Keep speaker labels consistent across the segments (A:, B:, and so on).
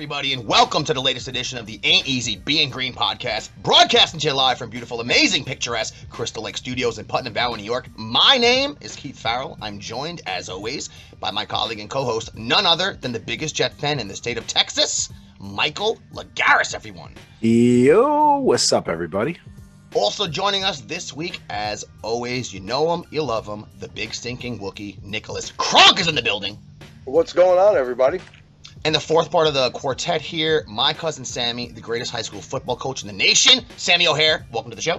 A: Everybody, and welcome to the latest edition of the Ain't Easy Being Green podcast, broadcasting to you live from beautiful, amazing, picturesque Crystal Lake Studios in Putnam Valley, New York. My name is Keith Farrell. I'm joined, as always, by my colleague and co-host, none other than the biggest Jet fan in the state of Texas, Michael Lagaris. Everyone.
B: Yo, what's up, everybody?
A: Also joining us this week, as always, you know him, you love him, the big stinking Wookie, Nicholas Kronk is in the building.
C: What's going on, everybody?
A: And the fourth part of the quartet here, my cousin Sammy, the greatest high school football coach in the nation, Sammy O'Hare. Welcome to the show.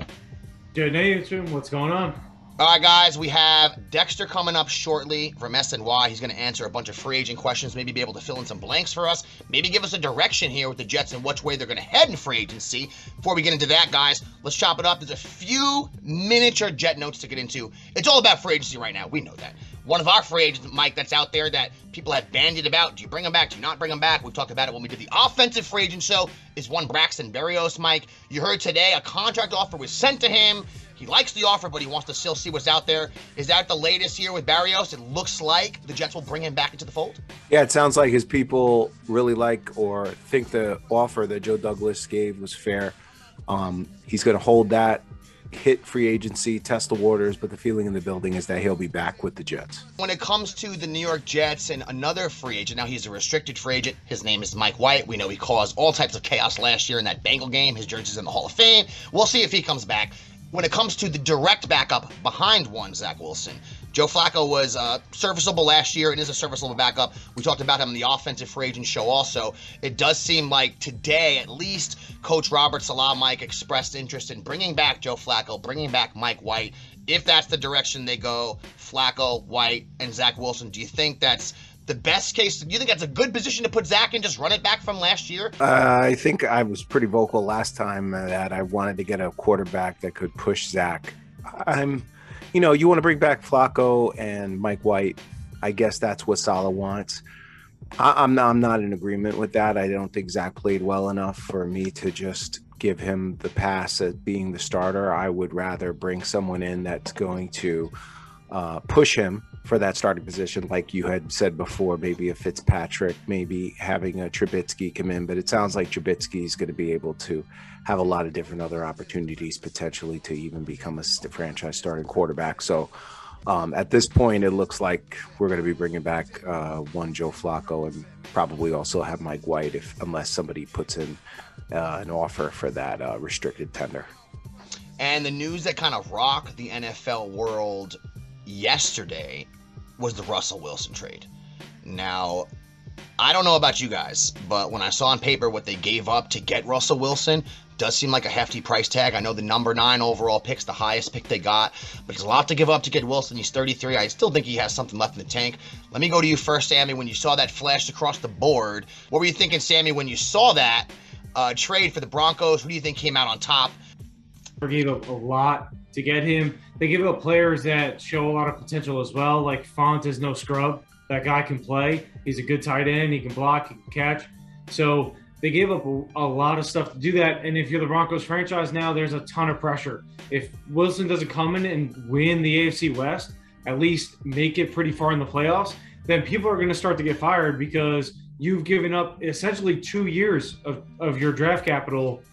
D: Good nation, what's going on?
A: All right, guys, we have Dexter coming up shortly from SNY. He's going to answer a bunch of free agent questions, maybe be able to fill in some blanks for us, maybe give us a direction here with the Jets and which way they're going to head in free agency. Before we get into that, guys, let's chop it up. There's a few miniature Jet notes to get into. It's all about free agency right now. We know that. One of our free agents, Mike, that's out there that people have bandied about. Do you bring him back? Do you not bring him back? We talked about it when we did the offensive free agent show. Is one Braxton Berrios, Mike? You heard today a contract offer was sent to him. He likes the offer, but he wants to still see what's out there. Is that the latest here with Berrios? It looks like the Jets will bring him back into the fold.
B: Yeah, it sounds like his people really like or think the offer that Joe Douglas gave was fair. Um, he's going to hold that, hit free agency, test the waters, but the feeling in the building is that he'll be back with the Jets.
A: When it comes to the New York Jets and another free agent, now he's a restricted free agent. His name is Mike White. We know he caused all types of chaos last year in that Bengal game. His jersey's in the Hall of Fame. We'll see if he comes back. When it comes to the direct backup behind one Zach Wilson, Joe Flacco was uh, serviceable last year and is a serviceable backup. We talked about him in the offensive free agent show also. It does seem like today, at least, Coach Robert Saleh Mike expressed interest in bringing back Joe Flacco, bringing back Mike White. If that's the direction they go, Flacco, White, and Zach Wilson, do you think that's the best case? Do you think that's a good position to put Zach in? Just run it back from last year?
B: Uh, I think I was pretty vocal last time that I wanted to get a quarterback that could push Zach. I'm, you know, you want to bring back Flacco and Mike White. I guess that's what Saleh wants. I, I'm not, I'm not in agreement with that. I don't think Zach played well enough for me to just give him the pass at being the starter. I would rather bring someone in that's going to uh, push him for that starting position, like you had said before. Maybe a Fitzpatrick, maybe having a Trubisky come in, but it sounds like Trubisky is going to be able to have a lot of different other opportunities potentially to even become a franchise starting quarterback. So um, at this point, it looks like we're going to be bringing back uh, one Joe Flacco and probably also have Mike White, if unless somebody puts in uh, an offer for that uh, restricted tender.
A: And the news that kind of rocked the NFL world yesterday was the Russell Wilson trade. Now, I don't know about you guys, but when I saw on paper what they gave up to get Russell Wilson, does seem like a hefty price tag. I know the number nine overall pick's the highest pick they got, but it's a lot to give up to get Wilson. He's 33. I still think he has something left in the tank. Let me go to you first, Sammy. When you saw that flash across the board, what were you thinking, Sammy, when you saw that uh, trade for the Broncos? Who do you think came out on top?
D: Gave up a lot to get him. They give up players that show a lot of potential as well. Like Fant is no scrub. That guy can play. He's a good tight end. He can block. He can catch. So they gave up a, a, lot of stuff to do that. And if you're the Broncos franchise now, there's a ton of pressure. If Wilson doesn't come in and win the AFC West, at least make it pretty far in the playoffs, then people are going to start to get fired because you've given up essentially two years of, of your draft capital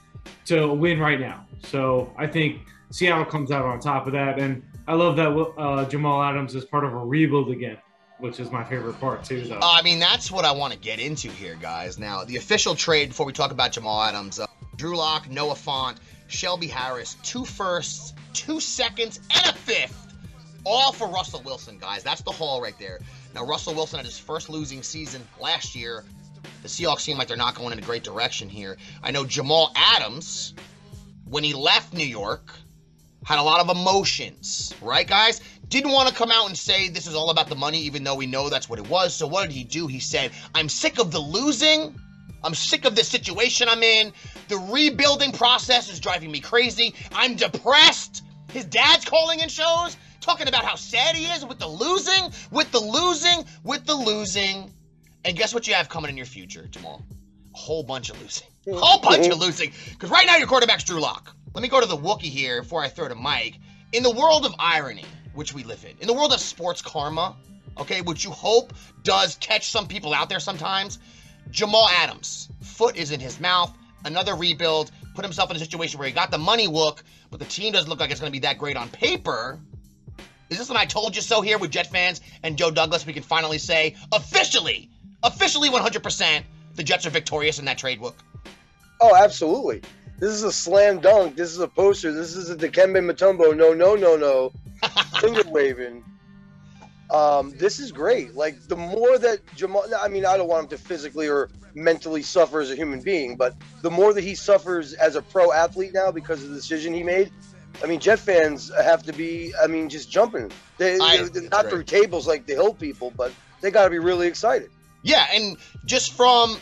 D: to win right now. So I think Seattle comes out on top of that. And I love that uh, Jamal Adams is part of a rebuild again which is my favorite part too. Though.
A: I mean, that's what I want to get into here, guys. Now, the official trade before we talk about Jamal Adams: uh, Drew Lock, Noah Fant, Shelby Harris, two firsts, two seconds, and a fifth All for Russell Wilson, guys. That's the haul right there. Now, Russell Wilson had his first losing season last year. The Seahawks seem like they're not going in a great direction here. I know Jamal Adams, when he left New York, had a lot of emotions, right, guys? Didn't want to come out and say this is all about the money, even though we know that's what it was. So, what did he do? He said, I'm sick of the losing. I'm sick of this situation I'm in. The rebuilding process is driving me crazy. I'm depressed. His dad's calling in shows, talking about how sad he is with the losing, with the losing, with the losing. And guess what you have coming in your future, Jamal? A whole bunch of losing. A whole bunch of losing. Because right now your quarterback's Drew Lock. Let me go to the Wookie here before I throw to Mike. In the world of irony, which we live in, in the world of sports karma, okay, which you hope does catch some people out there sometimes, Jamal Adams, foot is in his mouth, another rebuild, put himself in a situation where he got the money look, but the team doesn't look like it's going to be that great on paper. Is this when I told you so here with Jet fans and Joe Douglas? We can finally say officially, officially 100%, the Jets are victorious in that trade book.
C: Oh, absolutely. This is a slam dunk. This is a poster. This is a Dikembe Mutombo. No, no, no, no. Finger waving. Um, this is great. Like the more that Jamal, I mean, I don't want him to physically or mentally suffer as a human being, but the more that he suffers as a pro athlete now because of the decision he made, I mean, Jet fans have to be, I mean, just jumping. They,
A: I-
C: not through tables like the Hill people, but they got to be really excited.
A: Yeah, and just from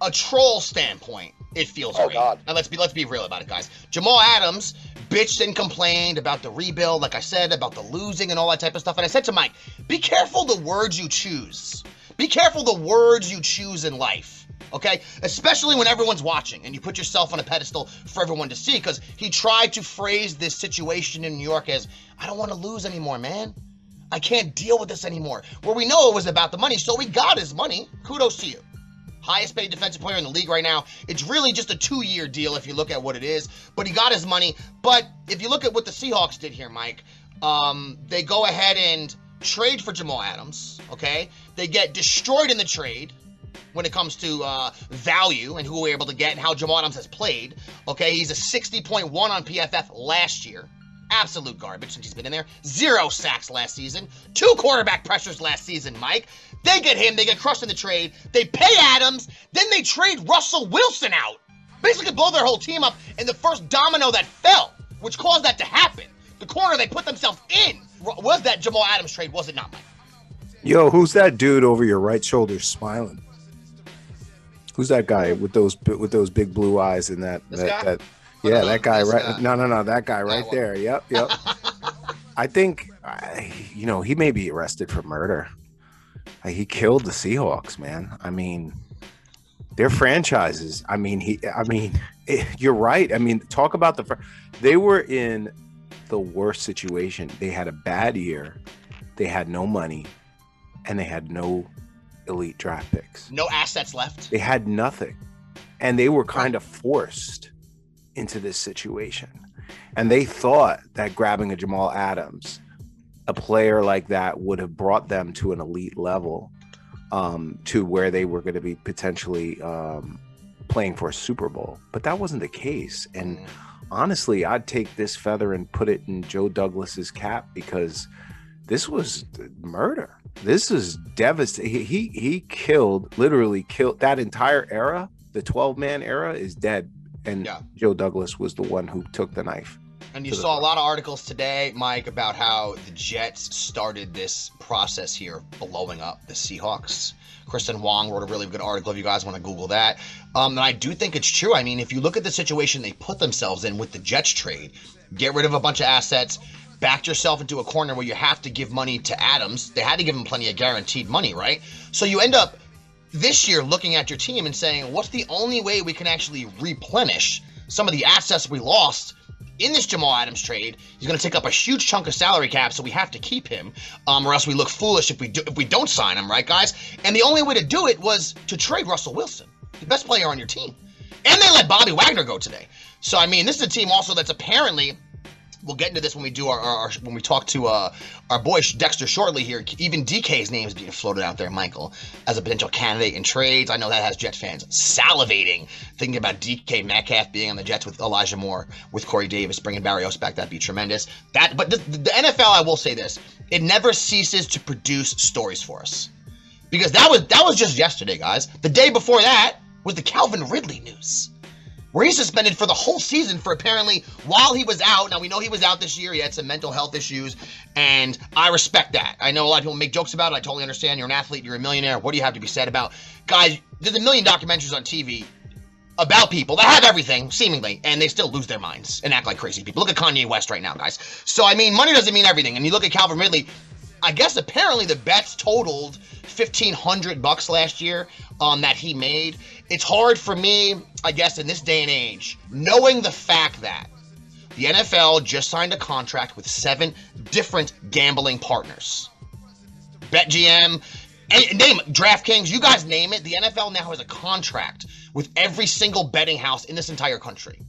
A: a troll standpoint, it feels
C: Oh,
A: great.
C: God.
A: Now let's be let's be real about it, guys. Jamal Adams bitched and complained about the rebuild, like I said, about the losing and all that type of stuff. And I said to Mike, be careful the words you choose. Be careful the words you choose in life. Okay? Especially when everyone's watching and you put yourself on a pedestal for everyone to see. Because he tried to phrase this situation in New York as, I don't want to lose anymore, man. I can't deal with this anymore. Where we know it was about the money, so we got his money. Kudos to you. Highest paid defensive player in the league right now. It's really just a two year deal if you look at what it is, but he got his money. But if you look at what the Seahawks did here, Mike, um, they go ahead and trade for Jamal Adams, okay? They get destroyed in the trade when it comes to uh, value and who we're able to get and how Jamal Adams has played, okay? He's a 60.1 on PFF last year. Absolute garbage since he's been in there. Zero sacks last season. Two quarterback pressures last season, Mike. They get him. They get crushed in the trade. They pay Adams. Then they trade Russell Wilson out. Basically blow their whole team up. And the first domino that fell, which caused that to happen, the corner they put themselves in, was that Jamal Adams trade, was it not, Mike?
B: Yo, who's that dude over your right shoulder smiling? Who's that guy with those with those big blue eyes and that that, that yeah, that guy right
A: guy.
B: no no no that guy right
A: one.
B: there. Yep, yep. I think you know, he may be arrested for murder. He killed the Seahawks, man. I mean, their franchises. I mean, he I mean, eh, you're right. I mean, talk about the fr- they were in the worst situation. They had a bad year. They had no money and they had no elite draft picks.
A: No assets left.
B: They had nothing. And they were kind of forced into this situation. And they thought that grabbing a Jamal Adams, a player like that, would have brought them to an elite level um, to where they were going to be potentially um, playing for a Super Bowl. But that wasn't the case. And honestly, I'd take this feather and put it in Joe Douglas's cap because this was murder. This is devastating. He, he he killed, literally killed that entire era. The 12 man era is dead. And
A: Yeah.
B: Joe Douglas was the one who took the knife.
A: And you saw a lot of articles today, Mike, about how the Jets started this process here, blowing up the Seahawks. Kristen Wong wrote a really good article if you guys want to Google that. Um, and I do think it's true. I mean, if you look at the situation they put themselves in with the Jets trade, get rid of a bunch of assets, backed yourself into a corner where you have to give money to Adams. They had to give him plenty of guaranteed money, right? So you end up this year looking at your team and saying, what's the only way we can actually replenish some of the assets we lost in this Jamal Adams trade? He's going to take up a huge chunk of salary cap, so we have to keep him, um, or else we look foolish if we do if we don't sign him, right, guys? And the only way to do it was to trade Russell Wilson, the best player on your team, and they let Bobby Wagner go today. So I mean, this is a team also that's apparently we'll get into this when we do our, our, our when we talk to uh, our boy Dexter shortly here. Even DK's name is being floated out there, Michael, as a potential candidate in trades. I know that has Jet fans salivating, thinking about DK Metcalf being on the Jets with Elijah Moore, with Corey Davis, bringing Berrios back. That'd be tremendous. That, but the, the NFL, I will say this: it never ceases to produce stories for us, because that was that was just yesterday, guys. The day before that was the Calvin Ridley news where he's suspended for the whole season for apparently while he was out. Now we know he was out this year. He had some mental health issues, and I respect that. I know a lot of people make jokes about it. I totally understand. You're an athlete. You're a millionaire. What do you have to be said about guys? There's a million documentaries on TV about people that have everything seemingly, and they still lose their minds and act like crazy people. Look at Kanye West right now, guys. So I mean, money doesn't mean everything. And you look at Calvin Ridley. I guess apparently the bets totaled fifteen hundred bucks last year um, that he made. It's hard for me, I guess, in this day and age, knowing the fact that the NFL just signed a contract with seven different gambling partners. BetMGM, name it, DraftKings, you guys name it. The NFL now has a contract with every single betting house in this entire country.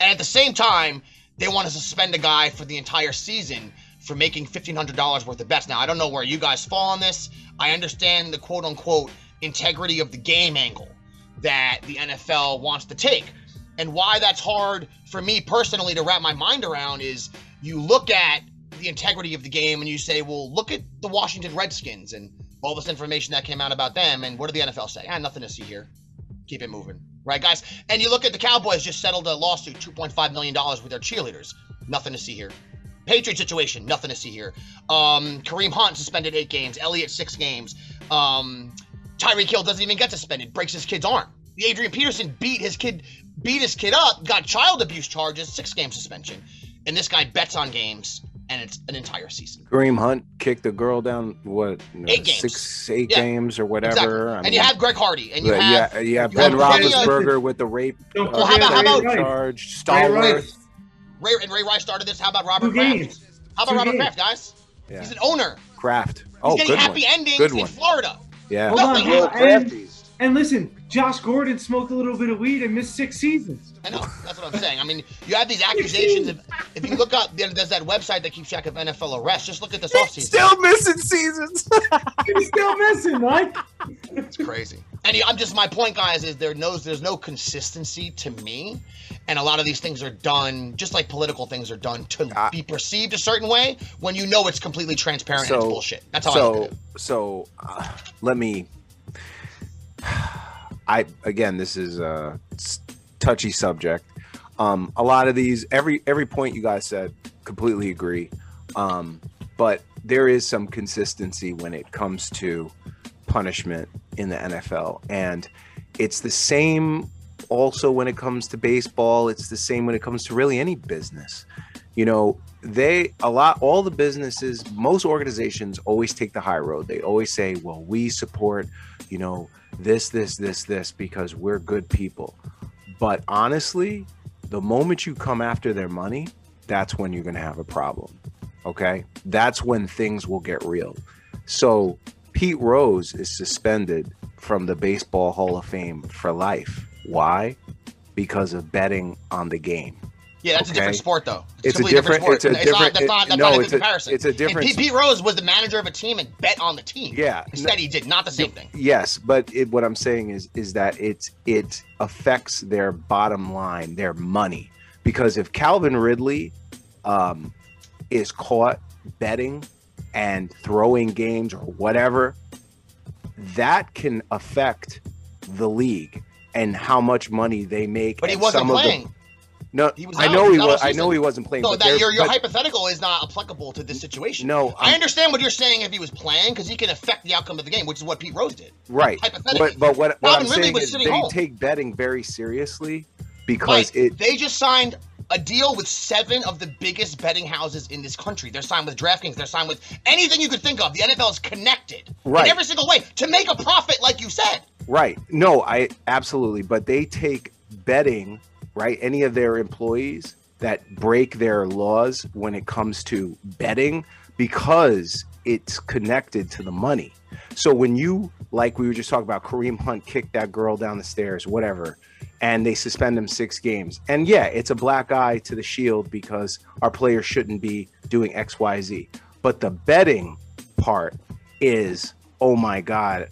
A: And at the same time, they want to suspend a guy for the entire season for making $1,500 worth of bets. Now, I don't know where you guys fall on this. I understand the quote unquote integrity of the game angle that the NFL wants to take. And why that's hard for me personally to wrap my mind around is you look at the integrity of the game and you say, well, look at the Washington Redskins and all this information that came out about them. And what did the NFL say? Ah, nothing to see here. Keep it moving. Right, guys? And you look at the Cowboys just settled a lawsuit, $2.5 million with their cheerleaders. Nothing to see here. Patriot situation, nothing to see here. Um, Kareem Hunt suspended eight games, Elliott six games. Um, Tyreek Hill doesn't even get suspended, breaks his kid's arm. The Adrian Peterson beat his kid, beat his kid up, got child abuse charges, six game suspension, and this guy bets on games, and it's an entire season.
B: Kareem Hunt kicked a girl down what
A: eight games,
B: six, eight
A: yeah.
B: games or whatever.
A: Exactly. And
B: mean,
A: you have Greg Hardy, and you have
B: yeah, yeah, Ben
A: have uh,
B: Roethlisberger with the rape.
D: Well,
A: how about- how about-
B: charge?
D: Ray
B: Stallworth.
D: Rice.
A: Ray and Ray Rice started this. How about Robert
D: Two
A: Kraft? How about
D: Two
A: Robert
D: games.
A: Kraft, guys?
B: Yeah.
A: He's an owner.
B: Kraft.
A: He's
B: Oh,
A: getting
B: good
A: happy
B: one.
A: endings
B: Good
A: in
B: one.
A: Florida.
B: Yeah.
D: Hold on.
C: Little
D: And,
C: crafties.
D: and listen, Josh Gordon smoked a little bit of weed and missed six seasons.
A: I know. That's what I'm saying. I mean, you have these accusations. If, if you look up, there's that website that keeps track of NFL arrests. Just look at this offseason.
B: Still missing seasons.
D: He's still missing, Mike.
A: It's crazy. And I'm just my point, guys, is there knows there's no consistency to me, and a lot of these things are done just like political things are done to
B: I-
A: be perceived a certain way when you know it's completely transparent and it's bullshit. That's how
B: so so uh, let me i again this is a touchy subject. Um a lot of these every every point you guys said completely agree. Um but there is some consistency when it comes to punishment in the NFL and it's the same also when it comes to baseball it's the same when it comes to really any business. You know they a lot all the businesses most organizations always take the high road. They always say well we support you know this this this this because we're good people. But honestly the moment you come after their money that's when you're going to have a problem okay? That's when things will get real. So pete rose is suspended from the baseball hall of fame for life why because of betting on the game
A: Yeah, that's a different sport, though.
B: It's a
A: completely
B: different-
A: sport.
B: it's a
A: not,
B: different-
A: that's not,
B: it-
A: that's
B: no,
A: not a
B: it's
A: comparison.
B: it's a
A: And
B: different-
A: Pete, Pete Rose was the manager of a team and bet on the team.
B: Yeah.
A: Instead, he did not the same thing.
B: Yes, but it, what I'm saying is is that it's it affects their bottom line, their money, because if Calvin Ridley um, is caught betting and throwing games or whatever, that can affect the league and how much money they make.
A: But he wasn't
B: some of the-
A: playing.
B: no,
A: He was
B: I know
A: He was out
B: was.
A: all
B: I know he wasn't playing.
A: So that your your
B: but-
A: hypothetical is not applicable to this situation.
B: No,
A: I
B: I'm-
A: understand what you're saying if he was playing because he can affect the outcome of the game, which is what Pete Rose did.
B: Right.
A: Hypothetically.
B: But but what, what I'm
A: Ridley
B: saying is they
A: home.
B: take betting very seriously because it
A: they just signed a deal with seven of the biggest betting houses in this country. They're signed with DraftKings. They're signed with anything you could think of. The NFL is connected
B: Right.
A: in every single way to make a profit, like you said.
B: Right. No, I absolutely. But they take betting, right? Any of their employees that break their laws when it comes to betting because it's connected to the money. So when you like we were just talking about Kareem Hunt kicked that girl down the stairs, whatever, and they suspend him six games. And yeah, it's a black eye to the shield because our players shouldn't be doing X, Y, Z. But the betting part is, oh my God,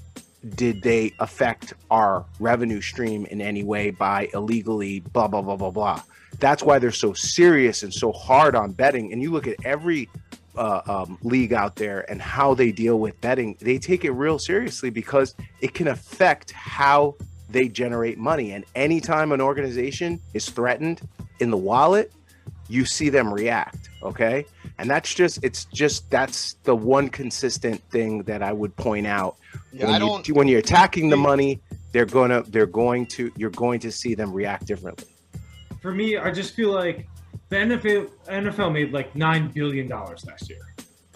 B: did they affect our revenue stream in any way by illegally blah blah blah blah blah? That's why they're so serious and so hard on betting. And you look at every uh, um, league out there and how they deal with betting, they take it real seriously because it can affect how they generate money. And anytime an organization is threatened in the wallet, you see them react. Okay. And that's just, it's just, that's the one consistent thing that I would point out.
A: Yeah,
B: when,
A: I
B: you,
A: don't-
B: when you're attacking the money, they're gonna, they're going to, you're going to see them react differently.
D: For me, I just feel like the NFL NFL made like nine billion dollars last year,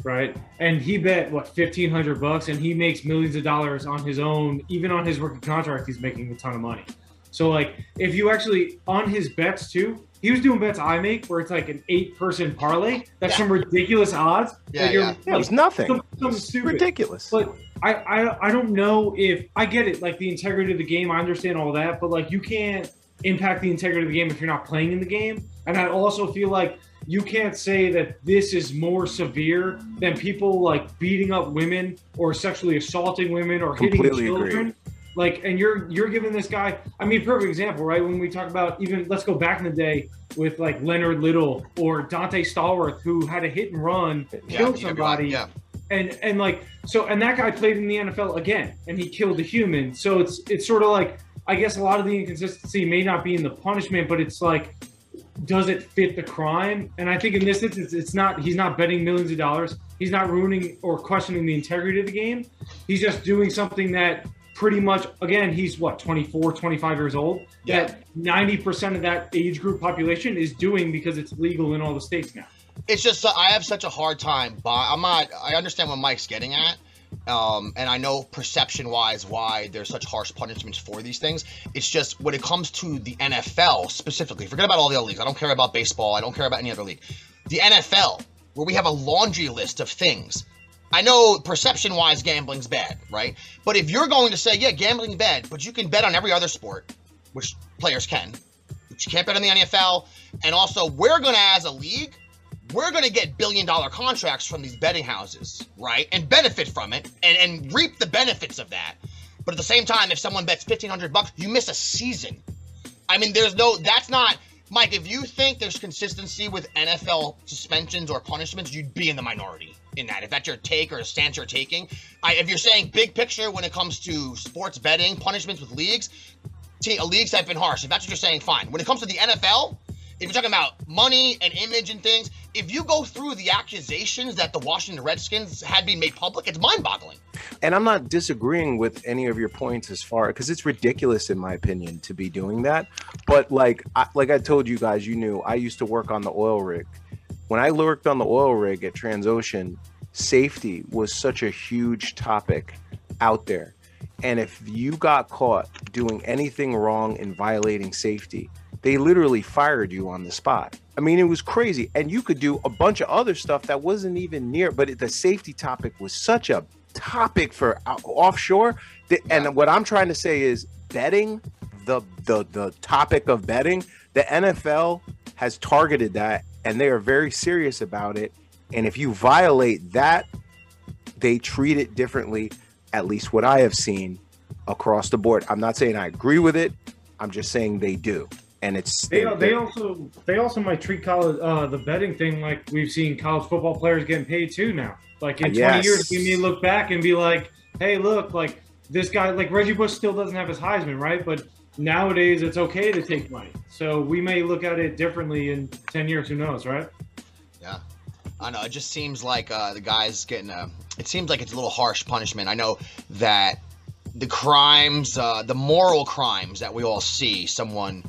D: right? And he bet what fifteen hundred bucks, and he makes millions of dollars on his own. Even on his rookie contract, he's making a ton of money. So like, if you actually on his bets too, he was doing bets I make where it's like an eight person parlay. That's
A: Yeah.
D: some ridiculous odds.
A: Yeah,
D: you're-
A: yeah.
B: Yeah, it's nothing.
D: some- something
B: It's
D: stupid.
B: ridiculous.
D: But I, I I don't know if I get it, like the integrity of the game. I understand all that, but like you can't impact the integrity of the game if you're not playing in the game. And I also feel like you can't say that this is more severe than people like beating up women or sexually assaulting women or hitting children.
B: agree.
D: Like, and you're you're giving this guy. I mean, perfect example, right? When we talk about even let's go back in the day with like Leonard Little or Dante Stallworth, who had a hit and run,
A: Yeah,
D: killed somebody
A: Yeah.
D: and and like so and that guy played in the NFL again and he killed a human so it's it's sort of like I guess a lot of the inconsistency may not be in the punishment but it's like does it fit the crime and I think in this instance it's not he's not betting millions of dollars he's not ruining or questioning the integrity of the game he's just doing something that pretty much again he's what 24 25 years old
A: Yeah.
D: that 90% of that age group population is doing because it's legal in all the states now
A: it's just I have such a hard time. Buy, I'm not. I understand what Mike's getting at, um, and I know perception-wise why there's such harsh punishments for these things. It's just when it comes to the NFL specifically. Forget about all the other leagues. I don't care about baseball. I don't care about any other league. The NFL, where we have a laundry list of things. I know perception-wise, gambling's bad, right? But if you're going to say, yeah, gambling's bad, but you can bet on every other sport, which players can, but you can't bet on the NFL, and also we're gonna, as a league, we're going to get billion dollar contracts from these betting houses, right? And benefit from it and, and reap the benefits of that. But at the same time, if someone bets 1500 bucks, you miss a season. I mean, there's no, that's not, Mike, if you think there's consistency with NFL suspensions or punishments, you'd be in the minority in that. If that's your take or a stance you're taking. I, if you're saying big picture when it comes to sports betting, punishments with leagues, te- leagues have been harsh. If that's what you're saying, fine. When it comes to the NFL, if you're talking about money and image and things, if you go through the accusations that the Washington Redskins had been made public, it's mind-boggling.
B: and I'm not disagreeing with any of your points as far because it's ridiculous in my opinion to be doing that. But like I, like I told you guys, you knew I used to work on the oil rig. When I worked on the oil rig at Transocean, safety was such a huge topic out there. And if you got caught doing anything wrong and violating safety, they literally fired you on the spot. I mean, it was crazy. And you could do a bunch of other stuff that wasn't even near, but the safety topic was such a topic for o- offshore. that- And what I'm trying to say is betting, the, the, the topic of betting, the NFL has targeted that and they are very serious about it. And if you violate that, they treat it differently, at least what I have seen across the board. I'm not saying I agree with it. I'm just saying they do. And it's
D: They,
B: they're-
D: they also they also might treat college uh, the betting thing like we've seen college football players getting paid too now. Like in
B: Yes.
D: 20 years, we may look back and be like, "Hey, look, like this guy, like Reggie Bush, still doesn't have his Heisman, right?" But nowadays, it's okay to take money. So we may look at it differently in 10 years. Who knows, right?
A: Yeah. I know. It just seems like uh, the guy's getting a. It seems like it's a little harsh punishment. I know that the crimes, uh, the moral crimes that we all see, someone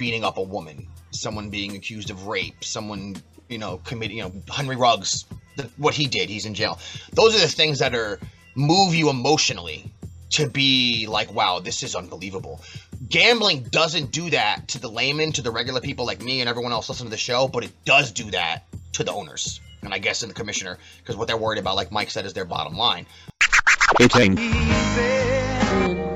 A: beating up a woman, someone being accused of rape, someone, you know, committing, you know, Henry Ruggs, the, what he did, he's in jail. Those are the things that are move you emotionally to be like, wow, this is unbelievable. Gambling doesn't do that to the layman, to the regular people like me and everyone else listening to the show, but it does do that to the owners and I guess in the commissioner because what they're worried about, like Mike said, is their bottom line.
E: It ain't.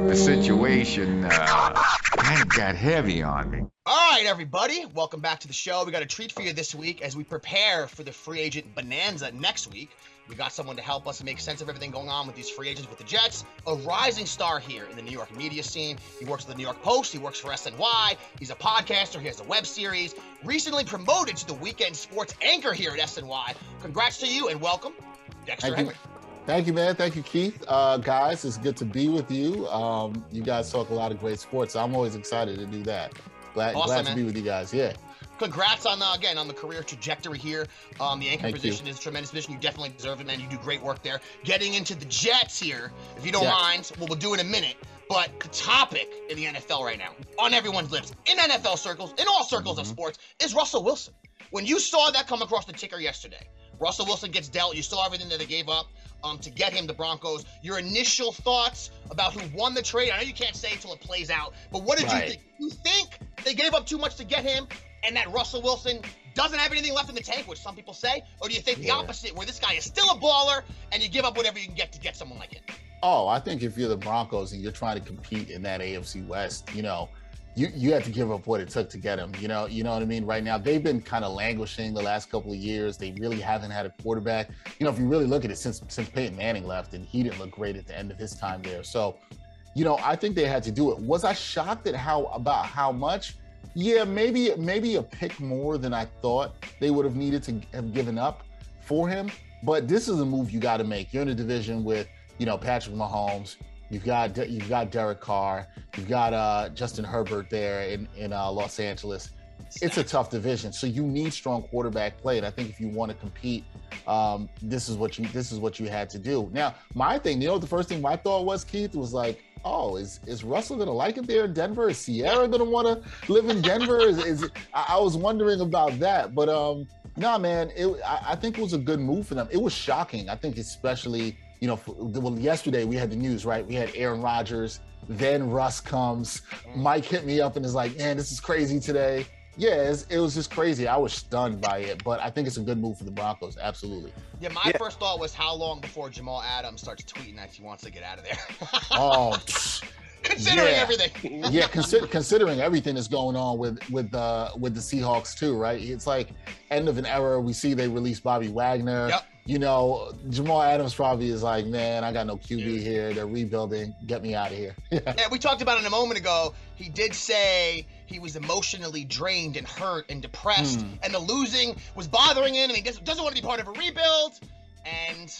F: The situation uh, kind of got heavy on me.
A: All right, everybody, welcome back to the show. We got a treat for you this week as we prepare for the free agent bonanza next week. We got someone to help us make sense of everything going on with these free agents with the Jets. A rising star here in the New York media scene. He works for the New York Post. He works for SNY. He's a podcaster. He has a web series. Recently promoted to the weekend sports anchor here at SNY. Congrats to you and welcome, Dexter. Henry.
G: Thank you, man. Thank you, Keith. Uh, guys, it's good to be with you. Um, you guys talk a lot of great sports. I'm always excited to do that. Glad,
A: Awesome,
G: glad
A: man.
G: to be with you guys. Yeah.
A: Congrats on uh, again on the career trajectory here. Um, the anchor
G: Thank you.
A: position is a tremendous position. You definitely deserve it, man. You do great work there. Getting into the Jets here, if you don't mind, what we'll do in a minute. But the topic in the NFL right now, on everyone's lips, in NFL circles, in all circles
G: Mm-hmm.
A: of sports, is Russell Wilson. When you saw that come across the ticker yesterday, Russell Wilson gets dealt. You saw everything that they gave up um, to get him, the Broncos. Your initial thoughts about who won the trade? I know you can't say until it plays out, but what did
G: Right.
A: you think? You think they gave up too much to get him, and that Russell Wilson doesn't have anything left in the tank, which some people say, or do you think the opposite, where this guy is still a baller and you give up whatever you can get to get someone like him?
G: Oh, I think if you're the Broncos and you're trying to compete in that AFC West, you know, you you have to give up what it took to get him. You know, you know what I mean. Right now, they've been kind of languishing the last couple of years. They really haven't had a quarterback. You know, if you really look at it since since Peyton Manning left, and he didn't look great at the end of his time there. So, you know, I think they had to do it. Was I shocked at how about how much? Yeah, maybe maybe a pick more than I thought they would have needed to have given up for him. But this is a move you got to make. You're in a division with you know Patrick Mahomes. You've got you've got Derek Carr. You've got uh, Justin Herbert there in in uh, Los Angeles. It's a tough division, so you need strong quarterback play. And I think if you want to compete, um, this is what you this is what you had to do. Now, my thing, you know, the first thing my thought was, Keith, was like, oh, is is Russell gonna like it there in Denver? Is Ciara gonna want to live in Denver? Is, is I, I was wondering about that, but um, no, man, it, I, I think it was a good move for them. It was shocking. I think especially, you know, for, well, yesterday we had the news, right? We had Aaron Rodgers, then Russ comes. Mike hit me up and is like, man, this is crazy today. Yeah, it's, it was just crazy. I was stunned by it, but I think it's a good move for the Broncos. Absolutely.
A: Yeah, my first thought was how long before Jamal Adams starts tweeting that he wants to get out of there?
G: Oh,
A: Considering
G: yeah.
A: everything.
G: yeah, consider, considering everything that's going on with with uh, with the Seahawks too, right? It's like end of an era. We see they released Bobby Wagner.
A: Yep.
G: You know, Jamal Adams probably is like, man, I got no QB here. They're rebuilding. Get me out of here.
A: Yeah, we talked about it a moment ago. He did say he was emotionally drained and hurt and depressed,
G: Hmm.
A: and the losing was bothering him, and he doesn't want to be part of a rebuild. And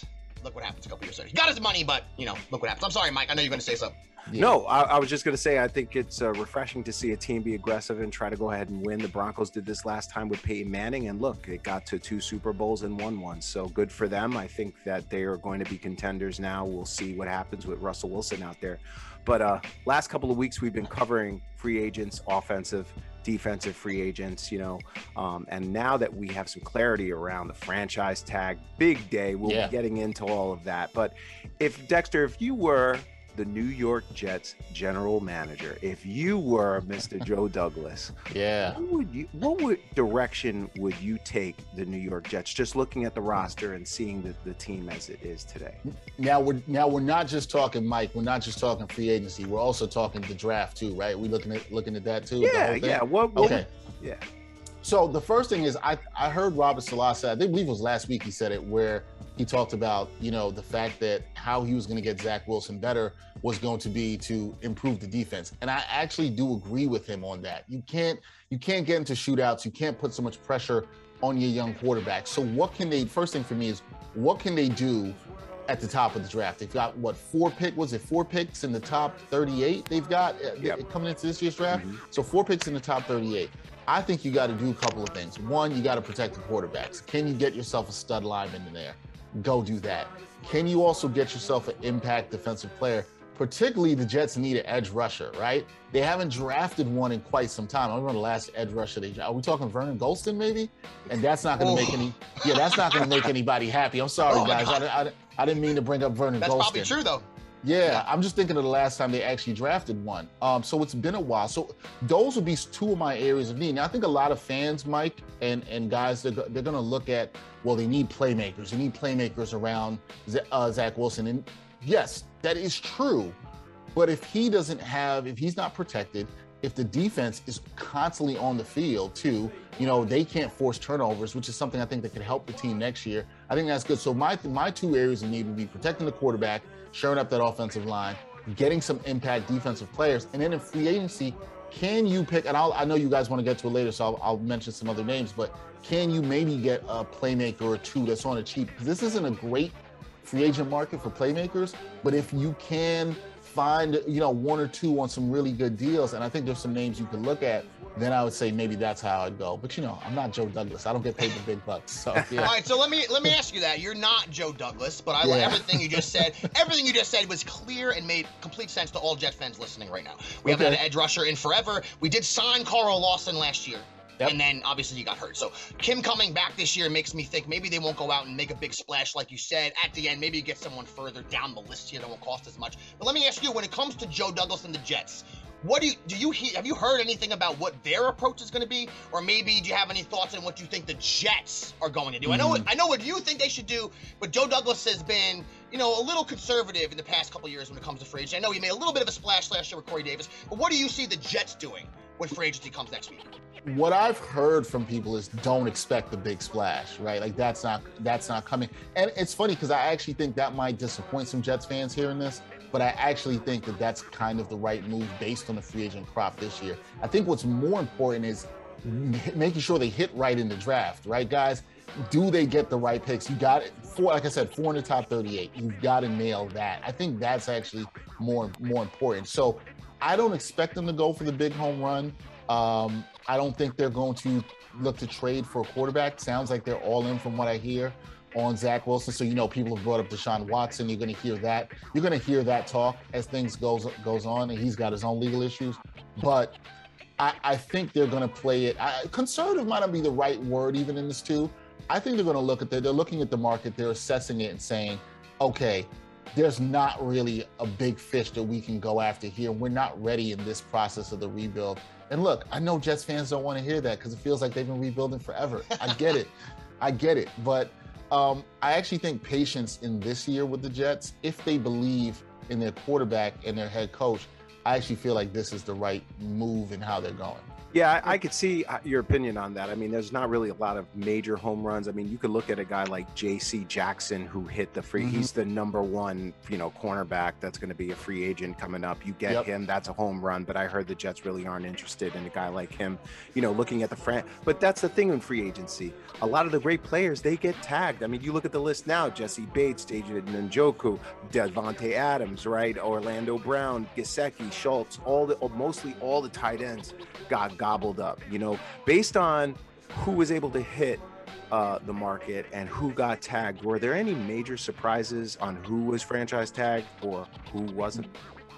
A: look what happens a couple years later. He got his money, but you know, look what happens. I'm sorry, Mike. I know you're going to say something.
B: No, I, I was just going to say I think it's uh, refreshing to see a team be aggressive and try to go ahead and win. The Broncos did this last time with Peyton Manning, and look, it got to two Super Bowls and won one. So good for them. I think that they are going to be contenders now. We'll see what happens with Russell Wilson out there. But uh, last couple of weeks we've been covering free agents, offensive, defensive free agents, you know, um, and now that we have some clarity around the franchise tag, big day. We'll
G: Yeah.
B: be getting into all of that. But if Dexter, if you were the New York Jets general manager, if you were Mr. Joe Douglas,
G: yeah,
B: what would you what would direction would you take the New York Jets? Just looking at the roster and seeing the, the team as it is today.
G: Now we're now we're not just talking Mike. We're not just talking free agency. We're also talking the draft too, right? We looking at looking at that too.
B: Yeah, yeah. What, what
G: okay.
B: yeah.
G: So the first thing is I I heard Robert Saleh say, I think believe it was last week he said it where he talked about, you know, the fact that how he was going to get Zach Wilson better was going to be to improve the defense. And I actually do agree with him on that. You can't you can't get into shootouts, you can't put so much pressure on your young quarterback. So what can they first thing for me is what can they do at the top of the draft? They've got what four pick was it four picks in the top 38 they've got uh, coming into this year's draft. So four picks in the top 38. I think you got to do a couple of things. One, you got to protect the quarterbacks. Can you get yourself a stud lineman in there? Go do that. Can you also get yourself an impact defensive player? Particularly the Jets need an edge rusher, right? They haven't drafted one in quite some time. I remember the last edge rusher they are we talking Vernon Gholston maybe? And that's not going to make any yeah, that's not going to make anybody happy. I'm sorry
A: Oh,
G: guys. I, I, I didn't mean to bring up Vernon
A: That's
G: Gholston.
A: probably true, though.
G: Yeah, I'm just thinking of the last time they actually drafted one. Um, so it's been a while. So those would be two of my areas of need. Now I think a lot of fans, Mike, and and guys, they're, they're going to look at well, they need playmakers. They need playmakers around Z- uh, Zach Wilson. And yes, that is true. But if he doesn't have, if he's not protected, if the defense is constantly on the field too, you know, they can't force turnovers, which is something I think that could help the team next year. I think that's good. So my my two areas of need would be protecting the quarterback, shoring up that offensive line, getting some impact defensive players, and then in free agency, can you pick? And I'll, I know you guys want to get to it later, so I'll, I'll mention some other names. But can you maybe get a playmaker or two that's on a cheap? This isn't a great free agent market for playmakers, but if you can find you know one or two on some really good deals, and I think there's some names you could look at. Then I would say maybe that's how I'd go. But you know, I'm not Joe Douglas. I don't get paid the big bucks. So yeah.
A: All right, so let me let me ask you that. You're not Joe Douglas, but I like
G: Yeah.
A: everything you just said. everything you just said was clear and made complete sense to all Jet fans listening right now. We haven't had an edge rusher in forever. We did sign Carl Lawson last year. And then obviously he got hurt. So Kim coming back this year makes me think maybe they won't go out and make a big splash like you said. At the end, maybe you get someone further down the list here that won't cost as much. But let me ask you, when it comes to Joe Douglas and the Jets, what do you do you he, have you heard anything about what their approach is going to be, or maybe do you have any thoughts on what you think the Jets are going to do? I know
G: Mhm.
A: I know what you think they should do, but Joe Douglas has been you know a little conservative in the past couple years when it comes to free agency. I know he made a little bit of a splash last year with Corey Davis, but what do you see the Jets doing when free agency comes next week?
G: what I've heard from people is don't expect the big splash, right? Like that's not that's not coming. And it's funny because I actually think that might disappoint some Jets fans hearing this, but I actually think that that's kind of the right move based on the free agent crop this year. I think what's more important is making sure they hit right in the draft, right, guys? Do they get the right picks? You got it. Four, like I said, four in the top 38. You've got to nail that. I think that's actually more more important. So I don't expect them to go for the big home run. Um, I don't think they're going to look to trade for a quarterback. Sounds like they're all in from what I hear on Zach Wilson. So you know, people have brought up Deshaun Watson. You're going to hear that. You're going to hear that talk as things goes goes on, and he's got his own legal issues. But I, I think they're going to play it. I, conservative might not be the right word even in this too. I think they're going to look at the, they're looking at the market, they're assessing it and saying, okay, there's not really a big fish that we can go after here. We're not ready in this process of the rebuild. And look, I know Jets fans don't want to hear that because it feels like they've been rebuilding forever. I get it. I get it. But um, I actually think patience in this year with the Jets, if they believe in their quarterback and their head coach, I actually feel like this is the right move in how they're going.
B: Yeah, I, I could see uh, your opinion on that. I mean, there's not really a lot of major home runs. I mean, you could look at a guy like J.C. Jackson who hit the free.
G: Mhm.
B: He's the number one, you know, cornerback that's going to be a free agent coming up. You get
G: Yep.
B: him, that's a home run. But I heard the Jets really aren't interested in a guy like him. You know, looking at the fran. But that's the thing in free agency. A lot of the great players they get tagged. I mean, you look at the list now: Jessie Bates, David Njoku, Davante Adams, right? Orlando Brown, Gesicki, Schultz. All the mostly all the tight ends got. got gobbled up. You know, based on who was able to hit uh, the market and who got tagged. Were there any major surprises on who was franchise tagged or who wasn't?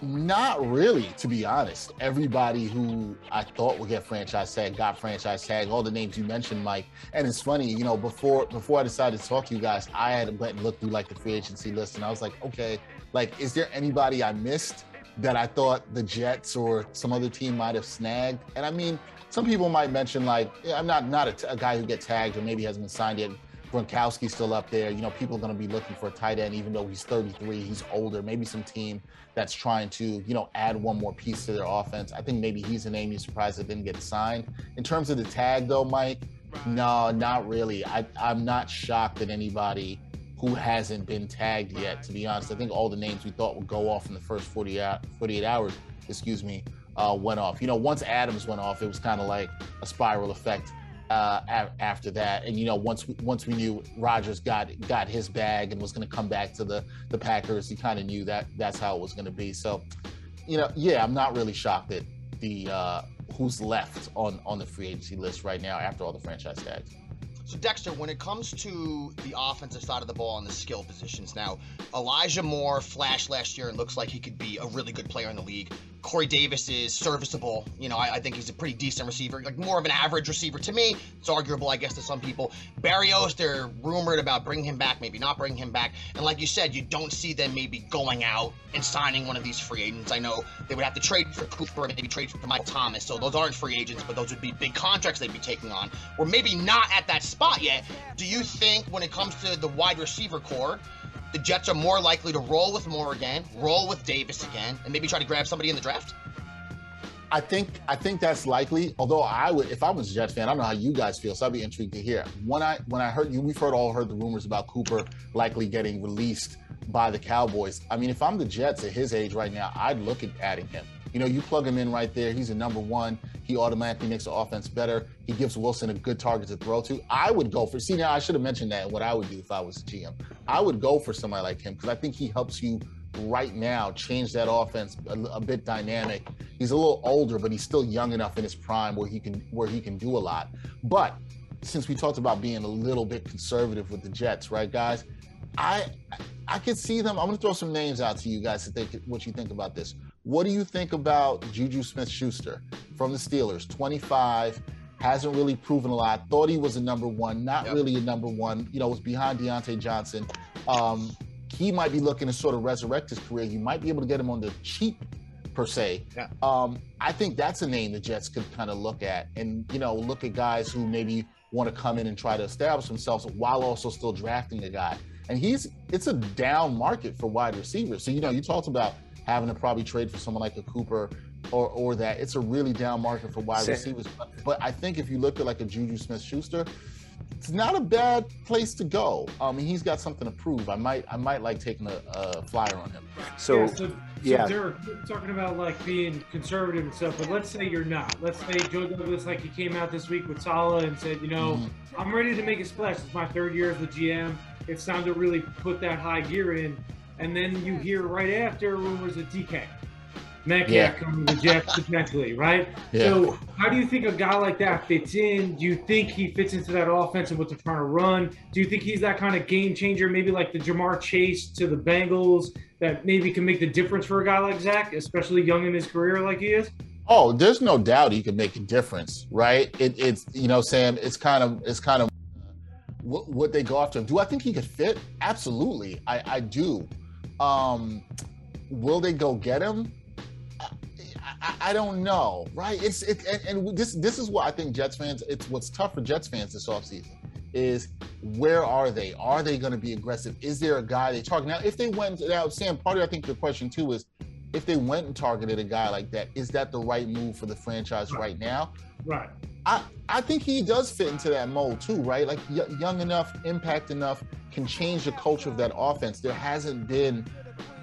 G: Not really, to be honest. Everybody who I thought would get franchise tag got franchise tag. All the names you mentioned, Mike. And it's funny, you know, before before I decided to talk to you guys, I had went and looked through like the free agency list, and I was like, okay, like, is there anybody I missed that I thought the Jets or some other team might have snagged? And I mean, some people might mention like, I'm not not a, guy who gets tagged or maybe hasn't been signed yet. Gronkowski's still up there. You know, people are going to be looking for a tight end, even though he's 33. He's older. Maybe some team that's trying to, you know, add one more piece to their offense. I think maybe he's a name you're surprised that didn't get signed. In terms of the tag, though, Mike, no, not really. I, I'm not shocked that anybody who hasn't been tagged yet, to be honest. I think all the names we thought would go off in the first 40 hou- 48 hours, excuse me, uh, went off. You know, once Adams went off, it was kind of like a spiral effect uh, a- after that. And you know, once we, once we knew Rodgers got got his bag and was going to come back to the the Packers, you kind of knew that that's how it was going to be. So, you know, yeah, I'm not really shocked at the uh, who's left on on the free agency list right now after all the franchise tags.
A: So Dexter, when it comes to the offensive side of the ball and the skill positions, now Elijah Moore flashed last year and looks like he could be a really good player in the league. Corey Davis is serviceable. You know, I, I think he's a pretty decent receiver, like more of an average receiver to me. It's arguable, I guess, to some people. Berrios, they're rumored about bringing him back, maybe not bringing him back. And like you said, you don't see them maybe going out and signing one of these free agents. I know they would have to trade for Cooper and maybe trade for Mike Thomas. So those aren't free agents, but those would be big contracts they'd be taking on. We're maybe not at that spot yet. Do you think when it comes to the wide receiver corps, the Jets are more likely to roll with Moore again, roll with Davis again, and maybe try to grab somebody in the draft?
G: I think I think that's likely. Although I would, if I was a Jets fan, I don't know how you guys feel, so I'd be intrigued to hear. When I when I heard you, we've heard all heard the rumors about Cooper likely getting released by the Cowboys. I mean, if I'm the Jets at his age right now, I'd look at adding him. You know, you plug him in right there. He's a number one. He automatically makes the offense better. He gives Wilson a good target to throw to. I would go for. See, now I should have mentioned that. What I would do if I was GM, I would go for somebody like him because I think he helps you right now change that offense a, a, bit dynamic. He's a little older, but he's still young enough in his prime where he can where he can do a lot. But since we talked about being a little bit conservative with the Jets, right, guys? I I could see them. I'm going to throw some names out to you guys to think what you think about this. What do you think about Juju Smith-Schuster from the Steelers? 25, hasn't really proven a lot. Thought he was a number one, not yep. really a number one. You know, was behind Diontae Johnson. Um, he might be looking to sort of resurrect his career. You might be able to get him on the cheap per se.
A: Yeah.
G: Um, I think that's a name the Jets could kind of look at and, you know, look at guys who maybe want to come in and try to establish themselves while also still drafting a guy. And he's it's a down market for wide receivers. So, you know, you talked about having to probably trade for someone like a Cooper or or that. It's a really down market for wide Same. receivers. But, but I think if you look at like a Juju Smith Schuster, it's not a bad place to go. I mean, he's got something to prove. I might, I might like taking a, a flyer on him.
D: So, yeah, so, yeah. Derek, talking about like being conservative and stuff, but let's say you're not. Let's say Joe Douglas, like he came out this week with Saleh and said, you know, mm-hmm. I'm ready to make a splash. It's my third year as the GM. It's time to really put that high gear in. And then you hear right after rumors of DK. Metcalf yeah. coming to the Jets potentially, right? Yeah. So, how do you think a guy like that fits in? Do you think he fits into that offense and what they're trying to run? Do you think he's that kind of game changer, maybe like the Ja'Marr Chase to the Bengals, that maybe can make the difference for a guy like Zach, especially young in his career like he is?
G: Oh, there's no doubt he can make a difference, right? It, it's you know, Sam. It's kind of it's kind of what, what they go after. Him. Do I think he could fit? Absolutely, I, I do. Um, will they go get him? I, I, don't know, right? It's it, and, and, this this is what I think Jets fans. It's what's tough for Jets fans this offseason is where are they? Are they going to be aggressive? Is there a guy they target now? If they went now, Sam, part of I think the question too is if they went and targeted a guy like that, is that the right move for the franchise right now?
D: Right.
G: I, I think he does fit into that mold too, right? Like y- young enough, impact enough, can change the culture of that offense. There hasn't been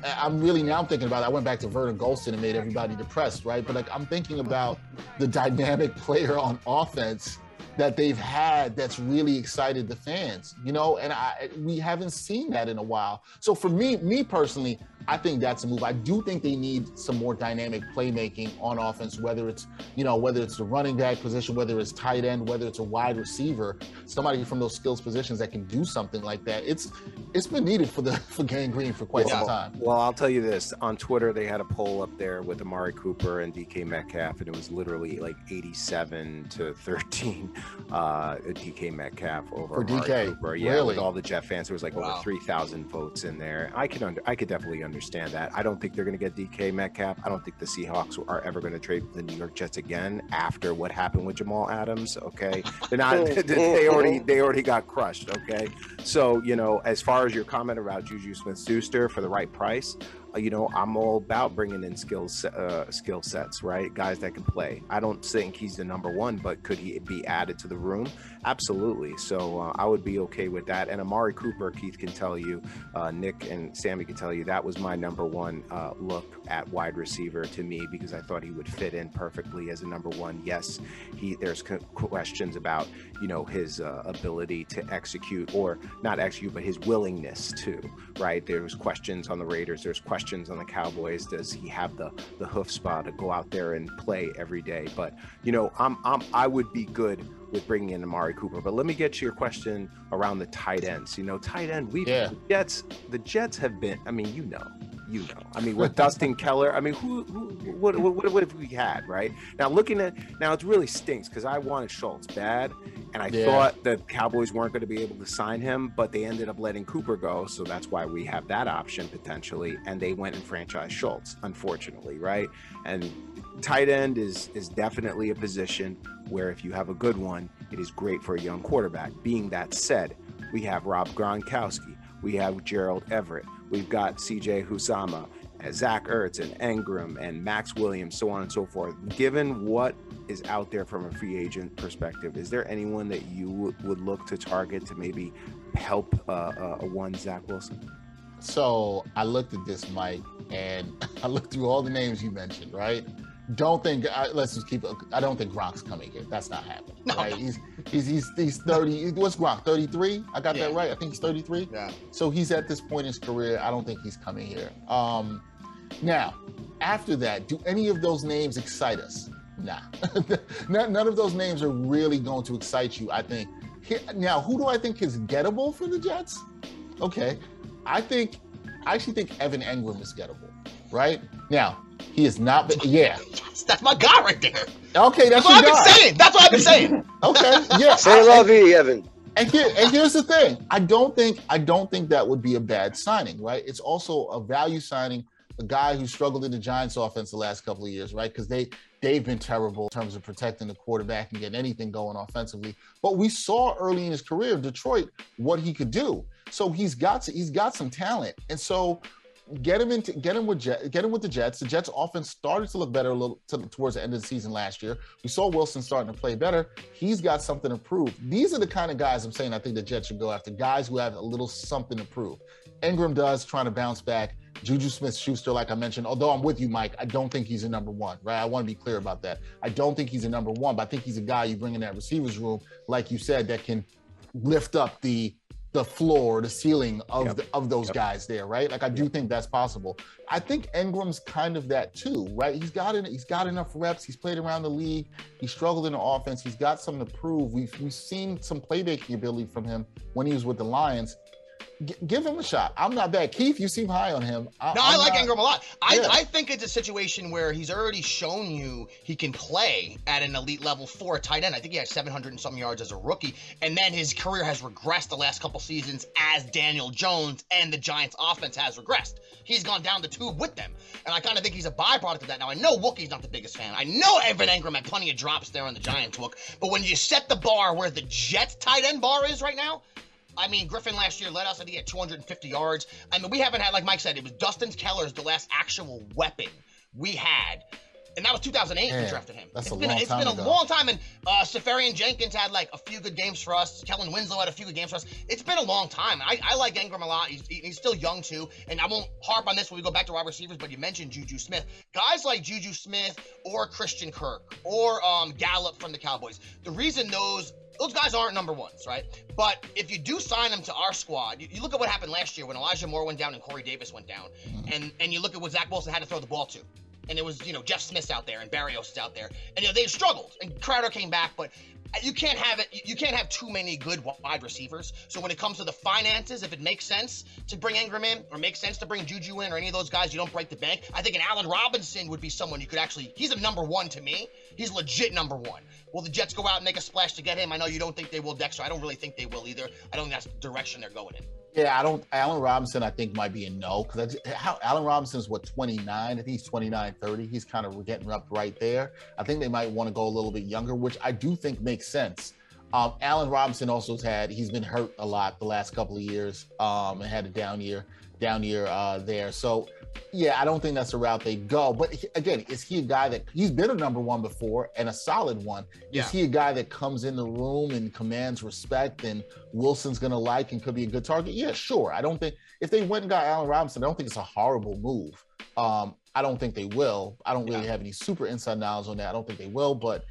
G: I'm really now I'm thinking about it. I went back to Vernon Gholston and made everybody depressed, right? But like I'm thinking about the dynamic player on offense that they've had that's really excited the fans, you know, and I we haven't seen that in a while. So for me, me personally, I think that's a move. I do think they need some more dynamic playmaking on offense, whether it's, you know, whether it's the running back position, whether it's tight end, whether it's a wide receiver, somebody from those skills positions that can do something like that. It's it's been needed for the for Gang Green for quite
B: well,
G: some time.
B: Well, I'll tell you this. On Twitter, they had a poll up there with Amari Cooper and DK Metcalf, and it was literally like 87 to 13 uh DK Metcalf over
G: for
B: Amari
G: DK.
B: Cooper. Yeah,
G: really?
B: with all the Jet fans. There was like wow. over 3,000 votes in there. I could under I could definitely understand understand that. I don't think they're going to get DK Metcalf. I don't think the Seahawks are ever going to trade the New York Jets again after what happened with Jamal Adams. Okay, they're not. Mm, they mm, already mm. they already got crushed. Okay, so you know, as far as your comment about Juju Smith-Schuster for the right price, you know, I'm all about bringing in skills, uh, skill sets, right? Guys that can play. I don't think he's the number one, but could he be added to the room? Absolutely. So uh, I would be okay with that. And Amari Cooper, Keith can tell you, uh, Nick and Sammy can tell you that was my number one uh, look at wide receiver to me because I thought he would fit in perfectly as a number one. Yes, he there's questions about you know his uh, ability to execute or not execute, but his willingness to. Right? There's questions on the Raiders. There's questions questions on the Cowboys. Does he have the the hoof spot to go out there and play every day? But you know, I'm I'm I would be good with bringing in Amari Cooper. But let me get to your question around the tight ends. You know, tight end. We yeah. the Jets the Jets have been. I mean, you know, you know. I mean, with Dustin Keller, I mean, who, who what, what, what, have we had, right? Now, looking at now, it really stinks because I wanted Schultz bad, and I yeah. thought the Cowboys weren't going to be able to sign him, but they ended up letting Cooper go, so that's why we have that option potentially, and they went and franchised Schultz, unfortunately, right? And tight end is is definitely a position where if you have a good one, it is great for a young quarterback. Being that said, we have Rob Gronkowski We have Gerald Everett. We've got C.J. Uzomah, Zach Ertz, and Engram, and Max Williams, so on and so forth. Given what is out there from a free agent perspective, is there anyone that you would, would look to target to maybe help uh, uh, one Zach Wilson?
G: So I looked at this, Mike, and I looked through all the names you mentioned, right? Don't think. I, let's just keep. I don't think Gronk's coming here. That's not happening.
A: No,
G: right?
A: no.
G: He's he's he's he's thirty. What's Gronk? Thirty three. I got that right. I think he's thirty three.
A: Yeah.
G: So he's at this point in his career. I don't think he's coming here. Um, now, after that, do any of those names excite us? Nah. none, none of those names are really going to excite you. I think. Here, now, who do I think is gettable for the Jets? Okay, I think I actually think Evan Engram is gettable. Right now, he has not been. Yeah.
A: That's my guy right there.
G: Okay, that's,
A: That's what I've been saying. That's what I've been saying.
G: Okay, yeah.
C: Say
G: I-
C: la vie, Evan.
G: and here, and here's the thing. I don't think I don't think that would be a bad signing, right? It's also a value signing, a guy who struggled in the Giants offense the last couple of years, right? Because they they've been terrible in terms of protecting the quarterback and getting anything going offensively. But we saw early in his career, Detroit, what he could do. So he's got he's got some talent. And so get him into get him with Jet, get him with the Jets. The Jets offense started to look better a little to, towards the end of the season last year. We saw Wilson starting to play better. He's got something to prove. These are the kind of guys I'm saying I think the Jets should go after. Guys who have a little something to prove. Engram does trying to bounce back. Juju Smith Schuster, like I mentioned, although I'm with you, Mike, I don't think he's a number one, right? I want to be clear about that. I don't think he's a number one, but I think he's a guy you bring in that receivers room, like you said, that can lift up the the floor, the ceiling of
B: Yep.
G: the, of those
B: Yep.
G: guys there, right? Like I do think that's possible. I think Engram's kind of that too, right? He's got it. He's got enough reps. He's played around the league. He struggled in the offense. He's got something to prove. We've we've seen some playmaking ability from him when he was with the Lions. G- give him a shot. I'm not bad. Keith, you seem high on him.
A: No, I
G: I'm
A: like
G: not-
A: Engram a lot. I,
G: Yeah.
A: I think it's a situation where he's already shown you he can play at an elite level for a tight end. I think he had 700 and some yards as a rookie, and then his career has regressed the last couple seasons as Daniel Jones and the Giants' offense has regressed. He's gone down the tube with them, and I kind of think he's a byproduct of that. Now I know Wookie's not the biggest fan. I know Evan Engram had plenty of drops there on the Giants hook, but when you set the bar where the Jets' tight end bar is right now. I mean, Griffin last year led us. I think he had 250 yards. I mean, we haven't had, like Mike said, it was Dustin Keller's the last actual weapon we had. And that was 2008 we drafted him.
G: that's
A: It's
G: a
A: been
G: long
A: it's
G: time
A: been
G: ago.
A: a long time. And uh, Seferian Jenkins had like a few good games for us. Kellen Winslow had a few good games for us. It's been a long time. I, I like Engram a lot. He's, he's still young too. And I won't harp on this when we go back to wide receivers, but you mentioned Juju Smith. Guys like Juju Smith or Christian Kirk or um, Gallup from the Cowboys. The reason those those guys aren't number ones, right? But if you do sign them to our squad, you, you look at what happened last year when Elijah Moore went down and Corey Davis went down, mm-hmm. and and you look at what Zach Wilson had to throw the ball to, and it was you know Jeff Smith's out there and Berrios is out there, and you know they struggled, and Crowder came back, but you can't have it. You can't have too many good wide receivers. So when it comes to the finances, if it makes sense to bring Engram in, or makes sense to bring Juju in, or any of those guys, you don't break the bank. I think an Allen Robinson would be someone you could actually. He's a number one to me. He's legit number one. Will the Jets go out and make a splash to get him? I know you don't think they will, Dexter. I don't really think they will either. I don't think that's the direction they're going in.
G: Yeah, I don't. Allen Robinson, I think, might be a no because how Allen Robinson is what 29. I think he's 29, 30. He's kind of getting up right there. I think they might want to go a little bit younger, which I do think makes sense. Um, Allen Robinson also has had he's been hurt a lot the last couple of years um, and had a down year, down year uh, there. So yeah, I don't think that's the route they go. But again, is he a guy that he's been a number one before and a solid one?
A: Yeah.
G: Is he a guy that comes in the room and commands respect and Wilson's gonna like and could be a good target? Yeah, sure. I don't think if they went and got Allen Robinson, I don't think it's a horrible move. Um, I don't think they will. I don't really
A: Yeah.
G: have any super inside knowledge on that. I don't think they will, but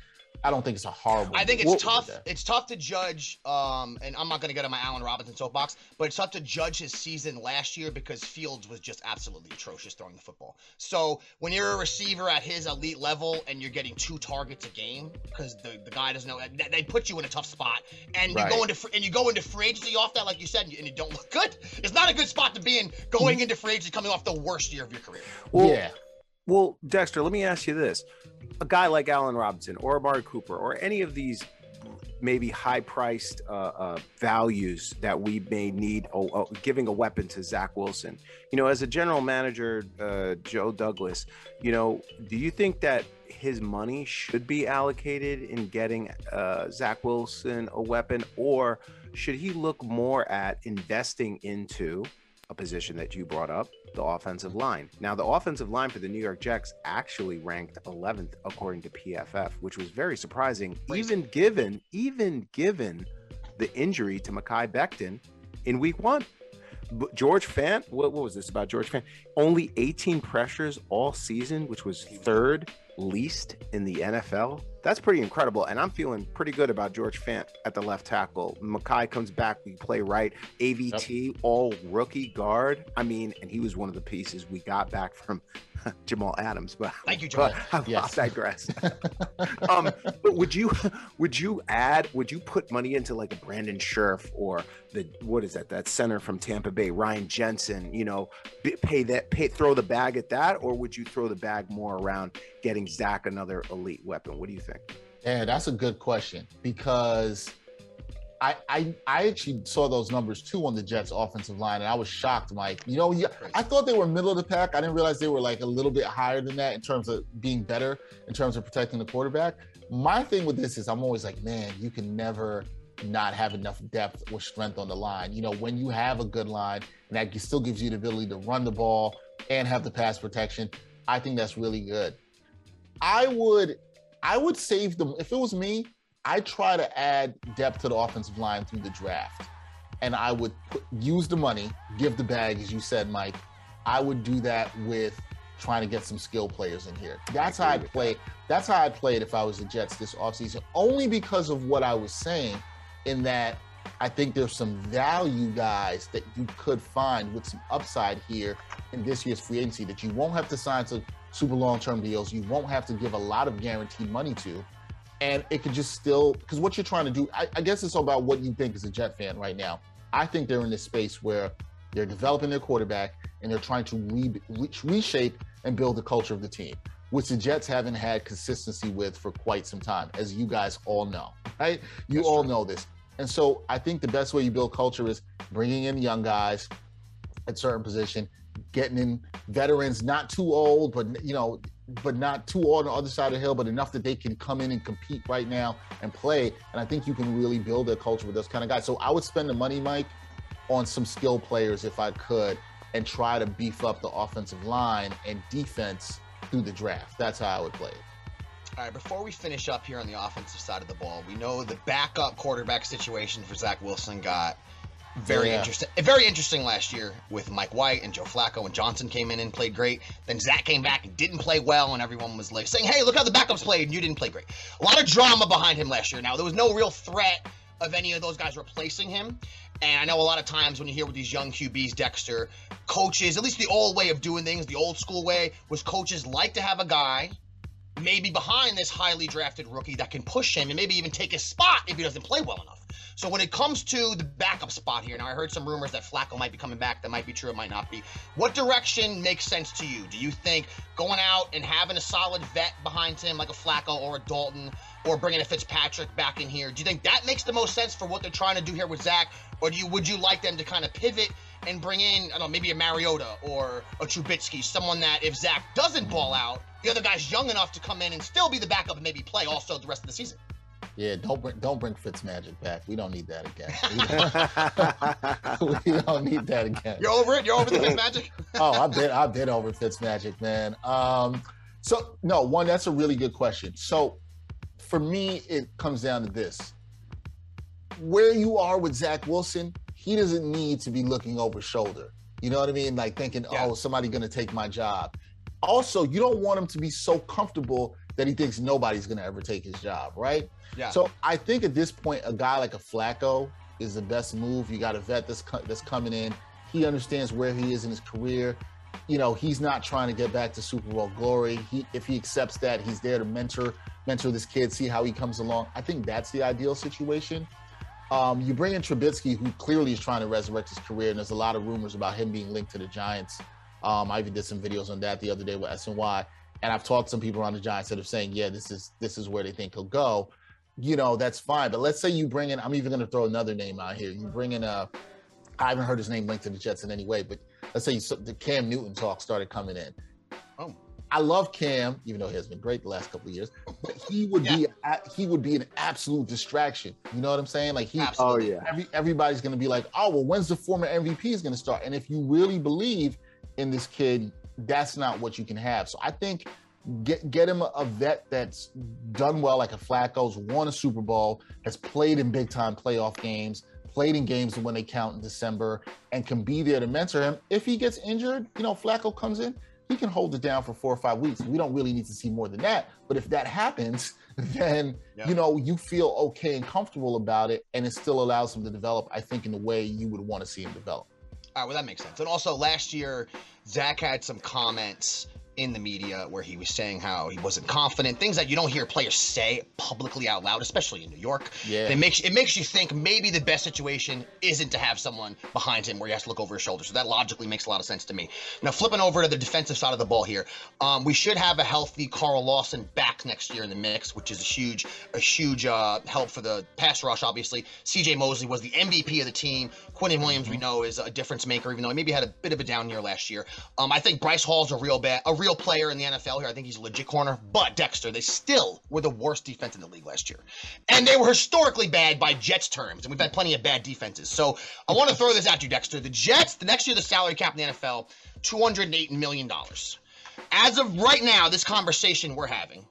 G: I don't think it's a horrible.
A: I think it's tough. It's tough to judge, um, and I'm not going to get on my Allen Robinson soapbox, but it's tough to judge his season last year because Fields was just absolutely atrocious throwing the football. So when you're a receiver at his elite level and you're getting two targets a game because the, the guy doesn't know, they- they put you in a tough spot, and
G: Right.
A: you go into fr- and you go into free agency off that, like you said, and you, and you don't look good. It's not a good spot to be in going into free agency coming off the worst year of your career.
B: Well,
G: yeah.
B: Well, Dexter, let me ask you this: a guy like Allen Robinson or Amari Cooper or any of these maybe high-priced uh, uh, values that we may need, oh, oh, giving a weapon to Zach Wilson. You know, as a general manager, uh, Joe Douglas, you know, do you think that his money should be allocated in getting uh, Zach Wilson a weapon, or should he look more at investing into a position that you brought up, the offensive line? Now, the offensive line for the New York Jets actually ranked 11th according to PFF, which was very surprising, even given even given the injury to Mekhi Becton in Week One. But George Fant, what, what was this about George Fant? Only 18 pressures all season, which was third least in the NFL. That's pretty incredible. And I'm feeling pretty good about George Fant at the left tackle. Mekhi comes back, we play right. AVT, all rookie guard. I mean, and he was one of the pieces we got back from Jamal Adams. But
A: Thank you, Jamal.
B: But I
G: Yes.
B: digress. um, but would you would you add would you put money into like a Brandon Scherff or the what is that that center from Tampa Bay Ryan Jensen you know pay that pay throw the bag at that or would you throw the bag more around getting Zach another elite weapon what do you think
G: Yeah, that's a good question because I, I I actually saw those numbers too on the Jets offensive line, and I was shocked, Mike. You know, I thought they were middle of the pack. I didn't realize they were like a little bit higher than that in terms of being better in terms of protecting the quarterback. My thing with this is I'm always like, man, you can never not have enough depth or strength on the line. You know, when you have a good line and that still gives you the ability to run the ball and have the pass protection, I think that's really good. I would I would save them if it was me. I try to add depth to the offensive line through the draft, and I would put, use the money, give the bag, as you said, Mike. I would do that with trying to get some skill players in here. That's how I'd play. That's how I'd play it if I was the Jets this offseason, only because of what I was saying, in that I think there's some value guys that you could find with some upside here in this year's free agency that you won't have to sign to super long-term deals. You won't have to give a lot of guaranteed money to, and it could just still because what you're trying to do. I, I guess it's all about what you think as a Jet fan right now. I think they're in this space where they're developing their quarterback and they're trying to re, re, reshape and build the culture of the team, which the Jets haven't had consistency with for quite some time, as you guys all know, right? You all know this. And so I think the best way you build culture is bringing in young guys at certain position, getting in veterans, not too old, but you know, but not too old on the other side of the hill, but enough that they can come in and compete right now and play. And I think you can really build a culture with those kind of guys. So I would spend the money, Mike, on some skill players if I could, and try to beef up the offensive line and defense through the draft. That's how I would play it.
A: All right, before we finish up here on the offensive side of the ball, we know the backup quarterback situation for Zach Wilson got very
G: Yeah.
A: interesting. Very interesting last year with Mike White and Joe Flacco and Johnson came in and played great. Then Zach came back and didn't play well, and everyone was like saying, "Hey, look how the backups played, and you didn't play great." A lot of drama behind him last year. Now there was no real threat of any of those guys replacing him. And I know a lot of times when you hear with these young QBs, Dexter, coaches, at least the old way of doing things, the old school way, was coaches like to have a guy maybe behind this highly drafted rookie that can push him and maybe even take his spot if he doesn't play well enough. So when it comes to the backup spot here, now I heard some rumors that Flacco might be coming back. That might be true. It might not be. What direction makes sense to you? Do you think going out and having a solid vet behind him, like a Flacco or a Dalton, or bringing a Fitzpatrick back in here? Do you think that makes the most sense for what they're trying to do here with Zach, or do you would you like them to kind of pivot and bring in I don't know maybe a Mariota or a Trubisky, someone that if Zach doesn't ball out, the other guy's young enough to come in and still be the backup and maybe play also the rest of the season.
G: Yeah, don't bring don't bring Fitzmagic back. We don't need that again. We don't, we don't need that again.
A: You're over it. You're over the Fitzmagic.
G: oh, I've been I've been over Fitzmagic, man. Um, so no, one that's a really good question. So for me, it comes down to this: where you are with Zach Wilson, he doesn't need to be looking over shoulder. You know what I mean? Like thinking, oh, somebody gonna take my job. Also, you don't want him to be so comfortable that he thinks nobody's gonna ever take his job, right?
A: Yeah.
G: So I think at this point, a guy like a Flacco is the best move. You got a vet that's co- that's coming in. He understands where he is in his career. You know, he's not trying to get back to Super Bowl glory. He, if he accepts that, he's there to mentor mentor this kid, see how he comes along. I think that's the ideal situation. Um, you bring in Trubisky, who clearly is trying to resurrect his career, and there's a lot of rumors about him being linked to the Giants. Um, I even did some videos on that the other day with SNY, and I've talked to some people around the Giants that are saying, yeah, this is this is where they think he'll go. You know, that's fine. But let's say you bring in, I'm even going to throw another name out here. You bring in a, I haven't heard his name linked to the Jets in any way, but let's say you, the Cam Newton talk started coming in.
A: Oh.
G: I love Cam, even though he has been great the last couple of years. But he would be a, he would be an absolute distraction. You know what I'm saying? Like he,
B: Oh, yeah.
G: every, everybody's going to be like, oh well, when's the former MVP is going to start? And if you really believe in this kid, that's not what you can have. So I think get get him a, vet that's done well, like a Flacco's won a Super Bowl, has played in big time playoff games, played in games when they count in December, and can be there to mentor him. If he gets injured, you know, Flacco comes in, he can hold it down for four or five weeks. We don't really need to see more than that. But if that happens, then
A: Yeah.
G: you know you feel okay and comfortable about it, and it still allows him to develop. I think in the way you would want to see him develop.
A: All right, well, that makes sense. And also, last year, Zach had some comments in the media where he was saying how he wasn't confident, things that you don't hear players say publicly out loud, especially in New York.
G: Yeah.
A: It makes it makes you think maybe the best situation isn't to have someone behind him where he has to look over his shoulder. So that logically makes a lot of sense to me. Now flipping over to the defensive side of the ball here, um, we should have a healthy Carl Lawson back next year in the mix, which is a huge a huge uh, help for the pass rush. Obviously, C.J. Mosley was the MVP of the team. Quinnen Williams, we know, is a difference maker, even though he maybe had a bit of a down year last year. Um, I think Bryce Hall's a real bad, a real player in the NFL here. I think he's a legit corner. But Dexter, they still were the worst defense in the league last year, and they were historically bad by Jets terms. And we've had plenty of bad defenses. So I want to throw this at you, Dexter. The Jets, the next year, the salary cap in the NFL, two hundred eight million dollars. As of right now, this conversation we're having,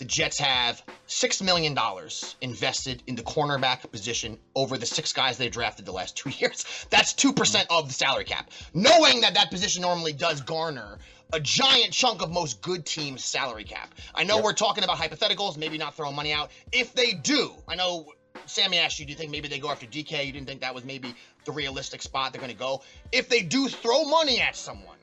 A: the Jets have six million dollars invested in the cornerback position over the six guys they drafted the last two years. That's two percent of the salary cap. Knowing that that position normally does garner a giant chunk of most good teams' salary cap. I know we're talking about hypotheticals, maybe not throwing money out. If they do, I know Sammy asked you, do you think maybe they go after DK? You didn't think that was maybe the realistic spot they're going to go. If they do throw money at someone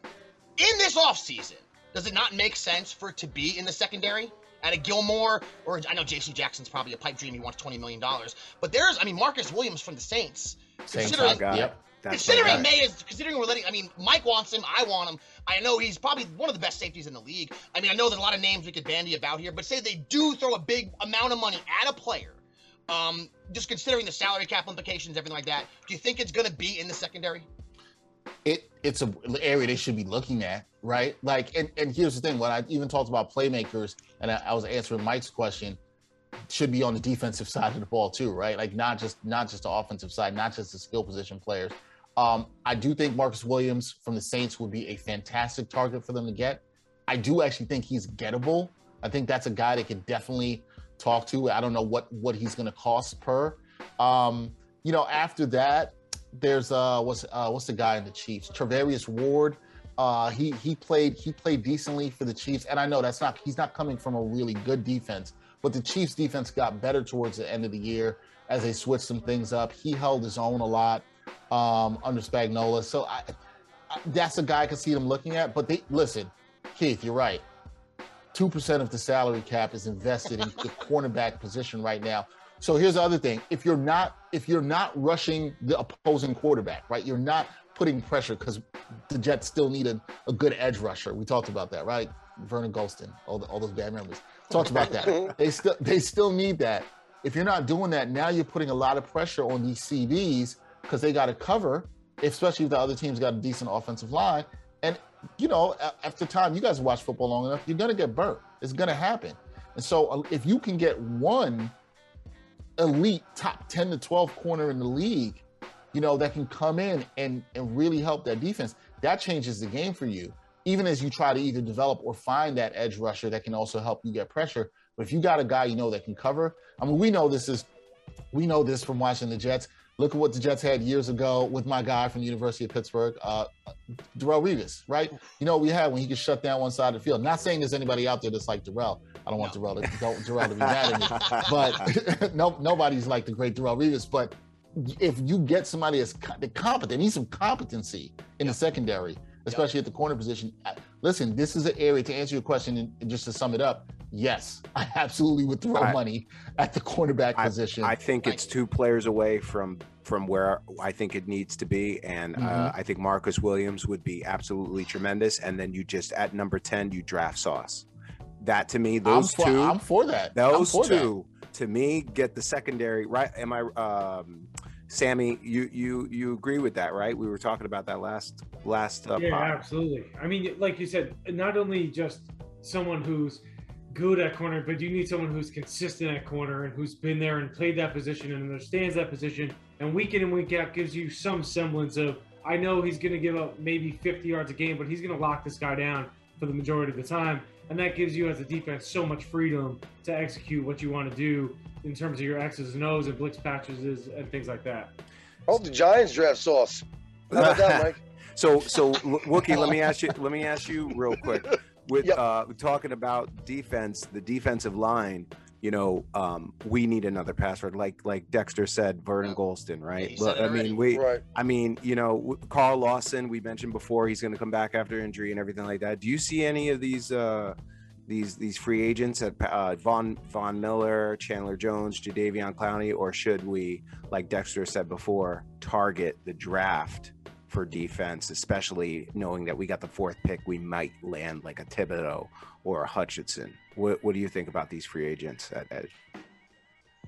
A: in this offseason, does it not make sense for it to be in the secondary? At a Gilmore, or I know J.C. Jackson's probably a pipe dream. He wants twenty million dollars, but there's, I mean, Marcus Williams from the Saints.
G: Same
A: Considering,
G: time. Yep.
B: That's
A: considering. May is considering we're letting. I mean, Mike wants him. I want him. I know he's probably one of the best safeties in the league. I mean, I know there's a lot of names we could bandy about here, but say they do throw a big amount of money at a player. Um, just considering the salary cap implications, everything like that, do you think it's going to be in the secondary?
G: it it's a area they should be looking at, right? Like, and, and here's the thing: when I even talked about playmakers, and I, I was answering Mike's question, should be on the defensive side of the ball too, right? Like, not just not just the offensive side, not just the skill position players. Um, I do think Marcus Williams from the Saints would be a fantastic target for them to get. I do actually think he's gettable. I think that's a guy they could definitely talk to. I don't know what what he's going to cost per. Um, you know, after that, there's uh what's uh what's the guy in the Chiefs? Charvarius Ward. Uh he he played he played decently for the Chiefs. And I know that's not he's not coming from a really good defense, but the Chiefs defense got better towards the end of the year as they switched some things up. He held his own a lot um under Spagnuolo. So I, I that's a guy I could see them looking at. But they listen, Keith, you're right. Two percent of the salary cap is invested in the cornerback position right now. So here's the other thing: if you're not if you're not rushing the opposing quarterback, right? You're not putting pressure because the Jets still need a, a good edge rusher. We talked about that, right? Vernon Gholston, all, the, all those bad memories. Talked about that. they still they still need that. If you're not doing that, now you're putting a lot of pressure on these CBs because they got to cover, especially if the other team's got a decent offensive line. And you know, after time, you guys watch football long enough, you're gonna get burnt. It's gonna happen. And so uh, if you can get one elite top 10 to 12 corner in the league, you know, that can come in and, and really help that defense, that changes the game for you. Even as you try to either develop or find that edge rusher that can also help you get pressure. But if you got a guy you know that can cover, I mean, we know this is, we know this from watching the Jets. Look at what the Jets had years ago with my guy from the University of Pittsburgh, uh, Darrelle Revis, right? You know what we had when he could shut down one side of the field. Not saying there's anybody out there that's like Darrelle. I don't want Darrelle to, don't, Darrelle to be mad at me, but no, nobody's like the great Darrelle Revis. But if you get somebody that's competent, need some competency in the secondary, especially at the corner position. Uh, Listen, this is an area to answer your question and just to sum it up. Yes, I absolutely would throw
B: I-
G: money at the cornerback
B: I-
G: position.
B: I think it's two players away from from where I think it needs to be, and uh,
G: Mhm.
B: I think Marcus Williams would be absolutely tremendous. And then you just at number ten, you draft Sauce. That to me, those
G: for-
B: 2
G: I'm for that.
B: Those
G: for that.
B: two to me get the secondary right. Am I, um, Sammy? You you you agree with that, right? We were talking about that last last uh,
D: yeah,
B: pod.
D: absolutely. I mean, like you said, not only just someone who's good at corner, but you need someone who's consistent at corner and who's been there and played that position and understands that position. And week in and week out gives you some semblance of I know he's going to give up maybe 50 yards a game, but he's going to lock this guy down for the majority of the time. And that gives you, as a defense, so much freedom to execute what you want to do in terms of your X's and O's and blitz patches and things like that.
C: Oh, the Giants draft sauce. How about that, Mike?
B: So, so Wookie, let me ask you. Let me ask you real quick. With yep. uh, talking about defense, the defensive line. You know, um, we need another pass rush, like like Dexter said, Vernon Gholston, right?
A: Yeah,
B: I mean, we.
C: Right.
B: I mean, you know, Carl Lawson. We mentioned before he's going to come back after injury and everything like that. Do you see any of these? Uh, these these free agents at uh, Von Von Miller, Chandler Jones, Jadeveon Clowney, or should we, like Dexter said before, target the draft for defense, especially knowing that we got the fourth pick, we might land like a Thibodeaux or a Hutchinson. What, what do you think about these free agents at edge?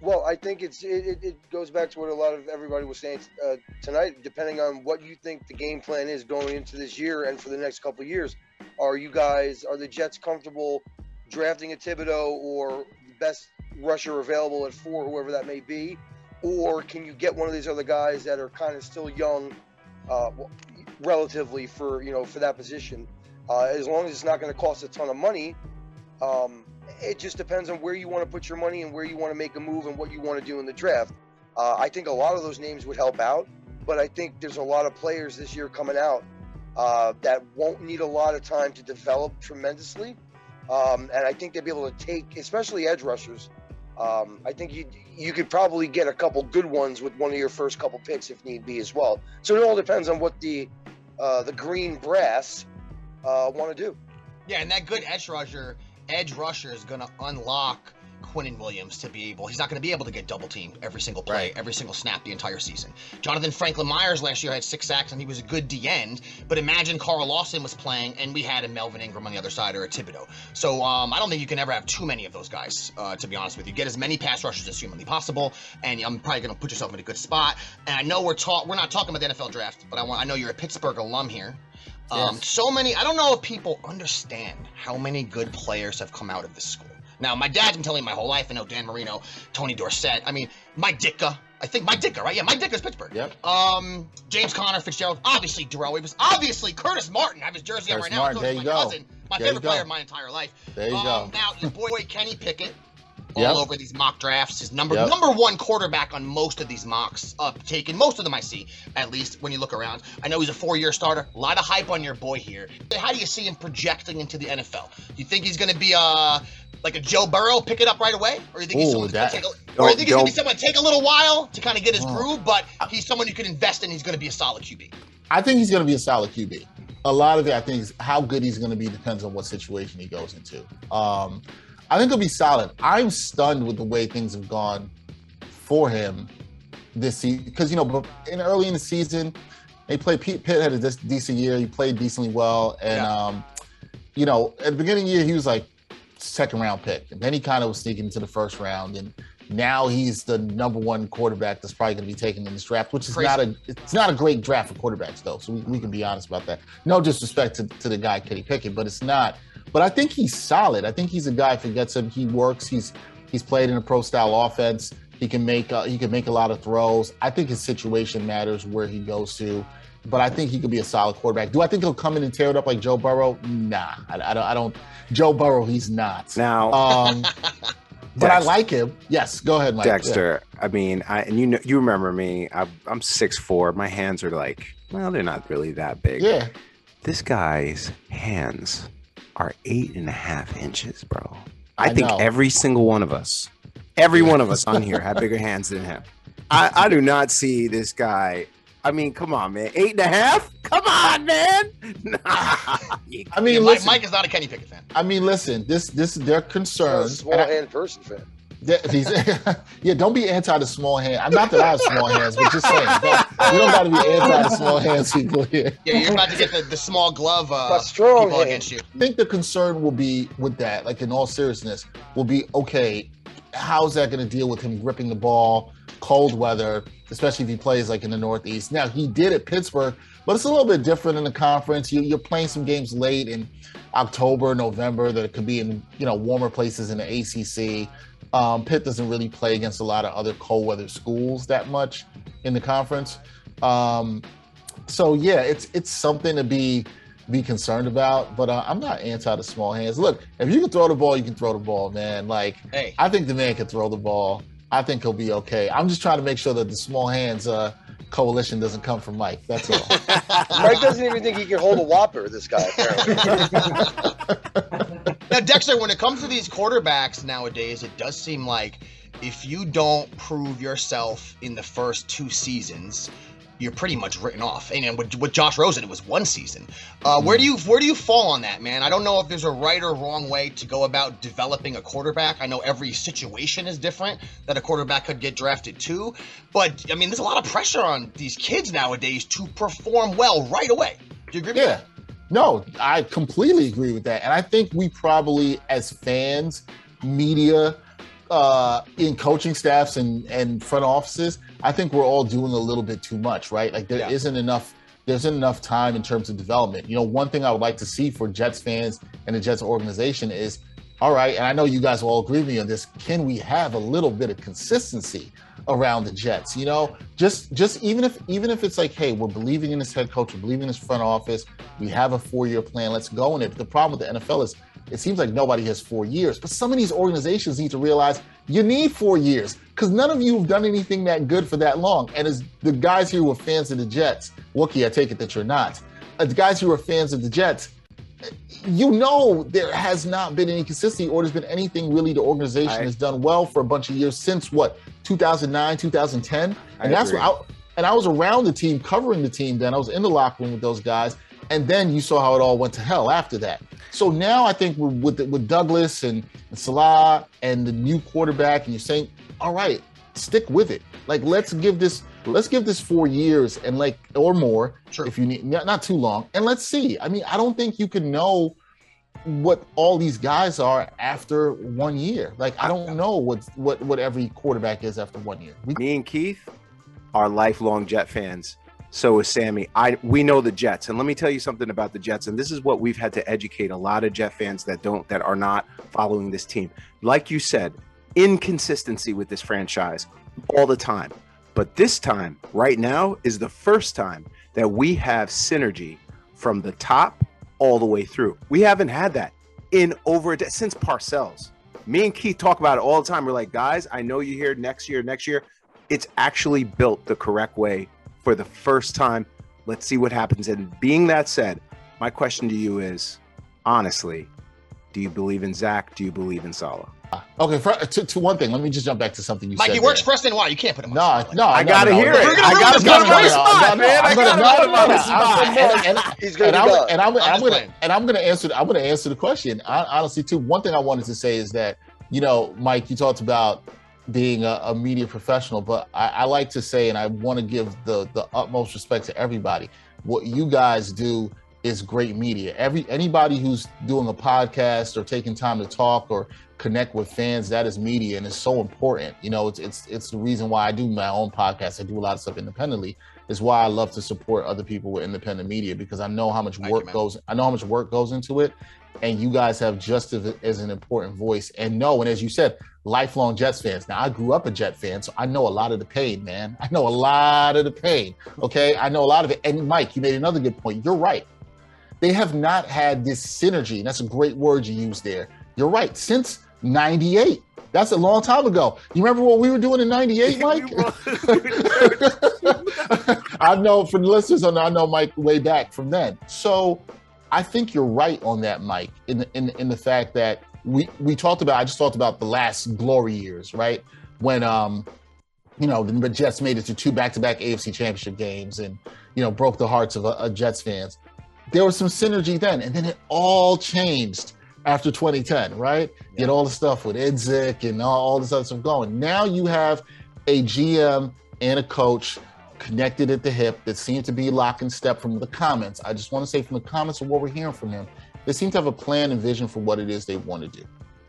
C: Well, I think it's it, it goes back to what a lot of everybody was saying uh, tonight. Depending on what you think the game plan is going into this year and for the next couple years, are you guys are the Jets comfortable drafting a Thibodeaux or the best rusher available at four, whoever that may be, or can you get one of these other guys that are kind of still young uh, relatively for you know for that position. Uh, as long as it's not going to cost a ton of money, um, it just depends on where you want to put your money and where you want to make a move and what you want to do in the draft. Uh, I think a lot of those names would help out, but I think there's a lot of players this year coming out uh, that won't need a lot of time to develop tremendously. Um, and I think they'll be able to take, especially edge rushers, um, I think you you could probably get a couple good ones with one of your first couple picks if need be as well. So it all depends on what the uh, the green brass uh, want to do.
A: Yeah, and that good edge rusher, edge rusher is going to unlock Quinnen Williams to be able. He's not going to be able to get double teamed every single play, right. every single snap the entire season. Jonathan Franklin Myers last year had six sacks and he was a good D end. But imagine Carl Lawson was playing and we had a Melvin Ingram on the other side or a Thibodeaux. So um, I don't think you can ever have too many of those guys. Uh, to be honest with you, get as many pass rushers as humanly possible, and I'm probably going to put yourself in a good spot. And I know we're talk we're not talking about the NFL draft, but I want I know you're a Pittsburgh alum here. Um, yes. So many. I don't know if people understand how many good players have come out of this school. Now, my dad's been telling me my whole life. I know Dan Marino, Tony Dorsett. I mean, Mike Ditka. I think Mike Ditka, right? Yeah, Mike Ditka's Pittsburgh.
G: Yep.
A: Um, James Conner, Fitzgerald, obviously Darrelle Revis, obviously Curtis Martin. I have his jersey on right now.
G: Martin, there you
A: my
G: go.
A: cousin, my
G: there
A: favorite player of my entire life.
G: There you
A: um,
G: go.
A: Now, your boy Kenny Pickett. All
G: Yep.
A: over these mock drafts, his number
G: Yep.
A: number one quarterback on most of these mocks uh, taken. Most of them I see, at least when you look around. I know he's a four-year starter. A lot of hype on your boy here. How do you see him projecting into the NFL? Do you think he's going to be a like a Joe Burrow, pick it up right away, or you think he's
G: Ooh,
A: someone
G: that-
A: gonna take a, or you think he's gonna be someone take a little while to kind of get his groove, but he's someone you can invest in. He's going to be a solid QB.
G: I think he's going to be a solid QB. A lot of it, I think, is how good he's going to be depends on what situation he goes into. Um, I think he'll be solid. I'm stunned with the way things have gone for him this season because you know, in early in the season, they played Pete Pitt had a decent year. He played decently well, and
A: Yeah.
G: um, you know, at the beginning of the year, he was like second round pick, and then he kind of was sneaking into the first round, and now he's the number one quarterback that's probably going to be taken in this draft, which is
A: Crazy.
G: not a it's not a great draft for quarterbacks though. So we, we can be honest about that. No disrespect to, to the guy Kenny Pickett, but it's not. But I think he's solid. I think he's a guy if he gets him, he works. He's he's played in a pro style offense. He can make uh, he can make a lot of throws. I think his situation matters where he goes to. But I think he could be a solid quarterback. Do I think he'll come in and tear it up like Joe Burrow? Nah, I, I don't. I don't. Joe Burrow, he's not.
B: Now,
G: Um, but I like him. Yes, go ahead, Mike.
B: Dexter. I mean, I and you know, you remember me. I, I'm six four. My hands are like, well, they're not really that big.
G: Yeah.
B: This guy's hands are eight and a half inches, bro. I,
G: I
B: think
G: know.
B: every single one of us, every one of us on here, have bigger hands than him. I, I do not see this guy. I mean, come on, man. Eight and a half? Come on, man. Nah.
G: I mean,
A: Yeah, Mike,
G: listen.
A: Mike is not a Kenny Pickett fan.
G: I mean, listen. This this their
C: I'm a
G: concerns.
C: small
G: and I-
C: hand person fan.
G: Th- these, yeah, don't be anti the small hand. I'm not that I have small hands, but just saying, don't, we don't got to be anti the small hands people here.
A: Yeah, you're about to get the, the small glove uh,
C: strong
A: people
C: hand.
A: against you.
G: I think the concern will be with that, like in all seriousness, will be okay. How's that going to deal with him gripping the ball, cold weather, especially if he plays like in the Northeast? Now he did at Pittsburgh, but it's a little bit different in the conference. You, you're playing some games late in October, November that could be in you know warmer places in the ACC. Um, Pitt doesn't really play against a lot of other cold weather schools that much in the conference. Um, so yeah, it's it's something to be be concerned about. But uh, I'm not anti the small hands. Look, if you can throw the ball, you can throw the ball, man. Like
A: Hey.
G: I think the man can throw the ball. I think he'll be okay. I'm just trying to make sure that the small hands uh, coalition doesn't come from Mike. That's all.
C: Mike doesn't even think he can hold a whopper. This guy apparently.
A: Now, Dexter, when it comes to these quarterbacks nowadays, it does seem like if you don't prove yourself in the first two seasons, you're pretty much written off. And with, with Josh Rosen, it was one season. Uh, where do you where do you fall on that, man? I don't know if there's a right or wrong way to go about developing a quarterback. I know every situation is different that a quarterback could get drafted to, but I mean, there's a lot of pressure on these kids nowadays to perform well right away. Do you agree with
G: Yeah.
A: that?
G: No, I completely agree with that. And I think we probably, as fans, media, uh, in coaching staffs and, and front offices, I think we're all doing a little bit too much, right? Like there
A: Yeah.
G: not enough there isn't enough time in terms of development. You know, one thing I would like to see for Jets fans and the Jets organization is all right, and I know you guys will all agree with me on this. Can we have a little bit of consistency around the Jets? You know, just just even if even if it's like, hey, we're believing in this head coach, we're believing in this front office, we have a four-year plan, let's go in it. But the problem with the NFL is it seems like nobody has four years. But some of these organizations need to realize you need four years because none of you have done anything that good for that long. And as the guys here who are fans of the Jets, Wookie, I take it that you're not. As the guys who are fans of the Jets, you know there has not been any consistency or there's been anything really the organization
B: I-
G: has done well for a bunch of years since what 2009 2010
B: I
G: that's
B: agree.
G: what I, and i was around the team covering the team then i was in the locker room with those guys and then you saw how it all went to hell after that. So now i think with with, with douglas and, and Saleh and the new quarterback and you're saying all right stick with it. Like let's give this let's give this four years and like or more
A: Sure.
G: if you need not, not too long and let's see. I mean i don't think you can know what all these guys are after one year. Like i don't know what what what every quarterback is after one year. We,
B: Me and Keith are lifelong Jet fans. So is Sammy. I we know the Jets, and let me tell you something about the Jets. And this is what we've had to educate a lot of Jet fans that don't that are not following this team. Like you said, inconsistency with this franchise all the time. But this time, right now, is the first time that we have synergy from the top all the way through. We haven't had that in over a de- since Parcells. Me and Keith talk about it all the time. We're like, guys, I know you're here next year, next year. It's actually built the correct way for the first time. Let's see what happens. And being that said, my question to you is honestly, do you believe in Zach? Do you believe in Saleh?
G: Uh, okay for, to, to one thing let me just jump back to something you
A: Mike,
G: said
A: he works
G: there.
A: for us why You can't put him on
G: no,
A: spot like
G: no,
B: I
G: no,
B: gotta
G: no,
B: hear
G: no.
B: it.
A: We're gonna
B: I gotta
A: this
B: put him on
A: guy's
B: the
A: spot,
B: spot, man. I
G: I'm gonna-
B: gotta
G: no,
B: put him on the spot.
G: I'm- and- and-
C: He's gonna
G: and I'm, gonna and I'm gonna answer I'm gonna answer the question. I, honestly, too. One thing I wanted to say is that you know, Mike, you talked about being a, a media professional, but I, I like to say, and I want to give the the utmost respect to everybody. What you guys do is great media. Every anybody who's doing a podcast or taking time to talk or connect with fans, that is media, and it's so important. You know, it's it's it's the reason why I do my own podcast. I do a lot of stuff independently. Is why I love to support other people with independent media because I know how much
A: Thank you,
G: work goes. I know how much work goes into it, and you guys have just as, as an important voice. And no, and as you said, lifelong Jets fans. Now I grew up a Jet fan, so I know a lot of the pain, man. I know a lot of the pain. Okay, I know a lot of it. And Mike, you made another good point. You're right. They have not had this synergy. And that's a great word you used there. You're right. Since '98. That's a long time ago. You remember what we were doing in '98, Mike? I know for the listeners, I know- I know Mike way back from then. So I think you're right on that, Mike, in the, in, in the fact that we we talked about. I just talked about the last glory years, right? When um, you know, the Jets made it to two back-to-back AFC Championship games, and you know, broke the hearts of uh, uh, Jets fans. There was some synergy then, and then it all changed after 2010, right? You had all the stuff with Idzik and all, all this other stuff going. Now you have a GM and a coach connected at the hip that seem to be lock and step from the comments. I just want to say from the comments of what we're hearing from him, they seem to have a plan and vision for what it is they want to do.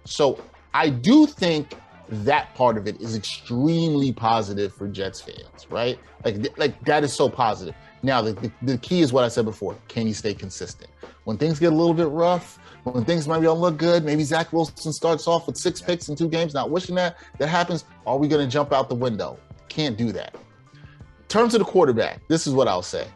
G: So I do think that part of it is extremely positive for Jets fans, right? Like, like that is so positive. Now, the, the, the key is what I said before. Can you stay consistent? When things get a little bit rough, when things maybe don't look good, maybe Zach Wilson starts off with six picks in two games, not wishing that. That happens. Are we going to jump out the window? Can't do that. In terms of the quarterback, this is what I'll say.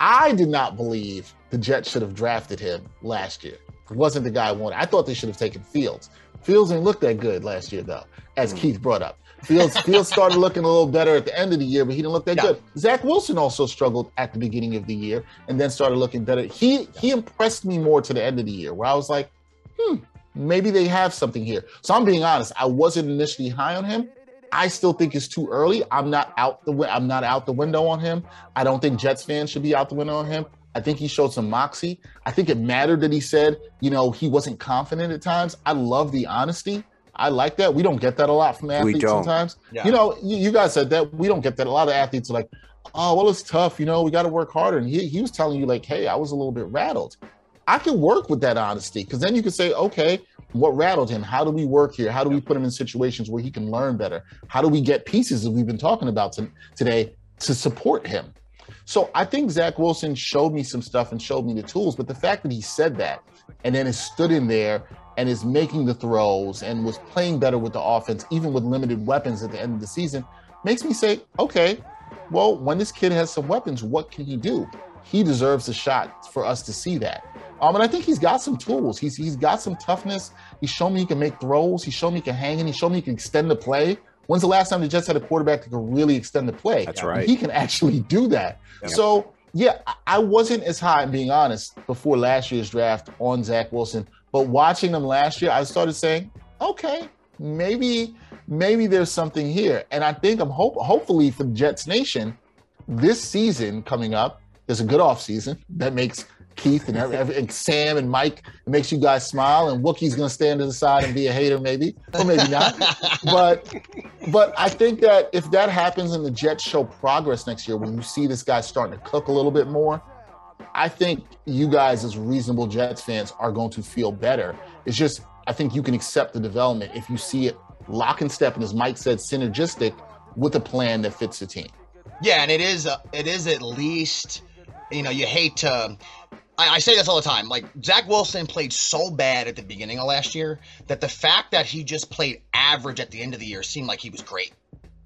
G: I did not believe the Jets should have drafted him last year. It wasn't the guy I wanted. I thought they should have taken Fields. Fields didn't look that good last year, though, as Keith brought up. Fields Fields started looking a little better at the end of the year, but he didn't look that
A: Yeah.
G: good. Zach Wilson also struggled at the beginning of the year and then started looking better. He he impressed me more to the end of the year, where I was like, hmm, maybe they have something here. So I'm being honest. I wasn't initially high on him. I still think it's too early. I'm not out the wi- I'm not out the window on him. I don't think Jets fans should be out the window on him. I think he showed some moxie. I think it mattered that he said, you know, he wasn't confident at times. I love the honesty. I like that. We don't get that a lot from athletes sometimes.
A: Yeah.
G: You know, you, you guys said that. We don't get that. A lot of athletes are like, oh, well, it's tough. You know, we got to work harder. And he, he was telling you, like, hey, I was a little bit rattled. I can work with that honesty because then you can say, okay, what rattled him? How do we work here? How do we put him in situations where he can learn better? How do we get pieces that we've been talking about to, today to support him? So I think Zach Wilson showed me some stuff and showed me the tools, but the fact that he said that and then has stood in there and is making the throws and was playing better with the offense, even with limited weapons at the end of the season, makes me say, okay, well, when this kid has some weapons, what can he do? He deserves a shot for us to see that. Um, and I think he's got some tools. He's he's got some toughness. He's shown me he can make throws. He's shown me he can hang in. He's shown me he can extend the play. When's the last time the Jets had a quarterback that could really extend the play?
B: That's right.
G: He can actually do that.
B: Yep.
G: So yeah, I- I wasn't as high, I'm being honest, before last year's draft on Zach Wilson. But watching them last year, I started saying, okay, maybe, maybe there's something here. And I think I'm hope hopefully for Jets Nation, this season coming up, there's a good off season that makes Keith and, every, every- and Sam and Mike, it makes you guys smile, and Wookie's gonna stand to the side and be a hater, maybe, or maybe not. but but I think that if that happens and the Jets show progress next year, when you see this guy starting to cook a little bit more, I think you guys, as reasonable Jets fans, are going to feel better. It's just, I think you can accept the development if you see it lock and step, and as Mike said, synergistic with a plan that fits the team.
A: Yeah, and it is uh, it is at least you know you hate to. I, I say this all the time. Like Zach Wilson played so bad at the beginning of last year that the fact that he just played average at the end of the year seemed like he was great.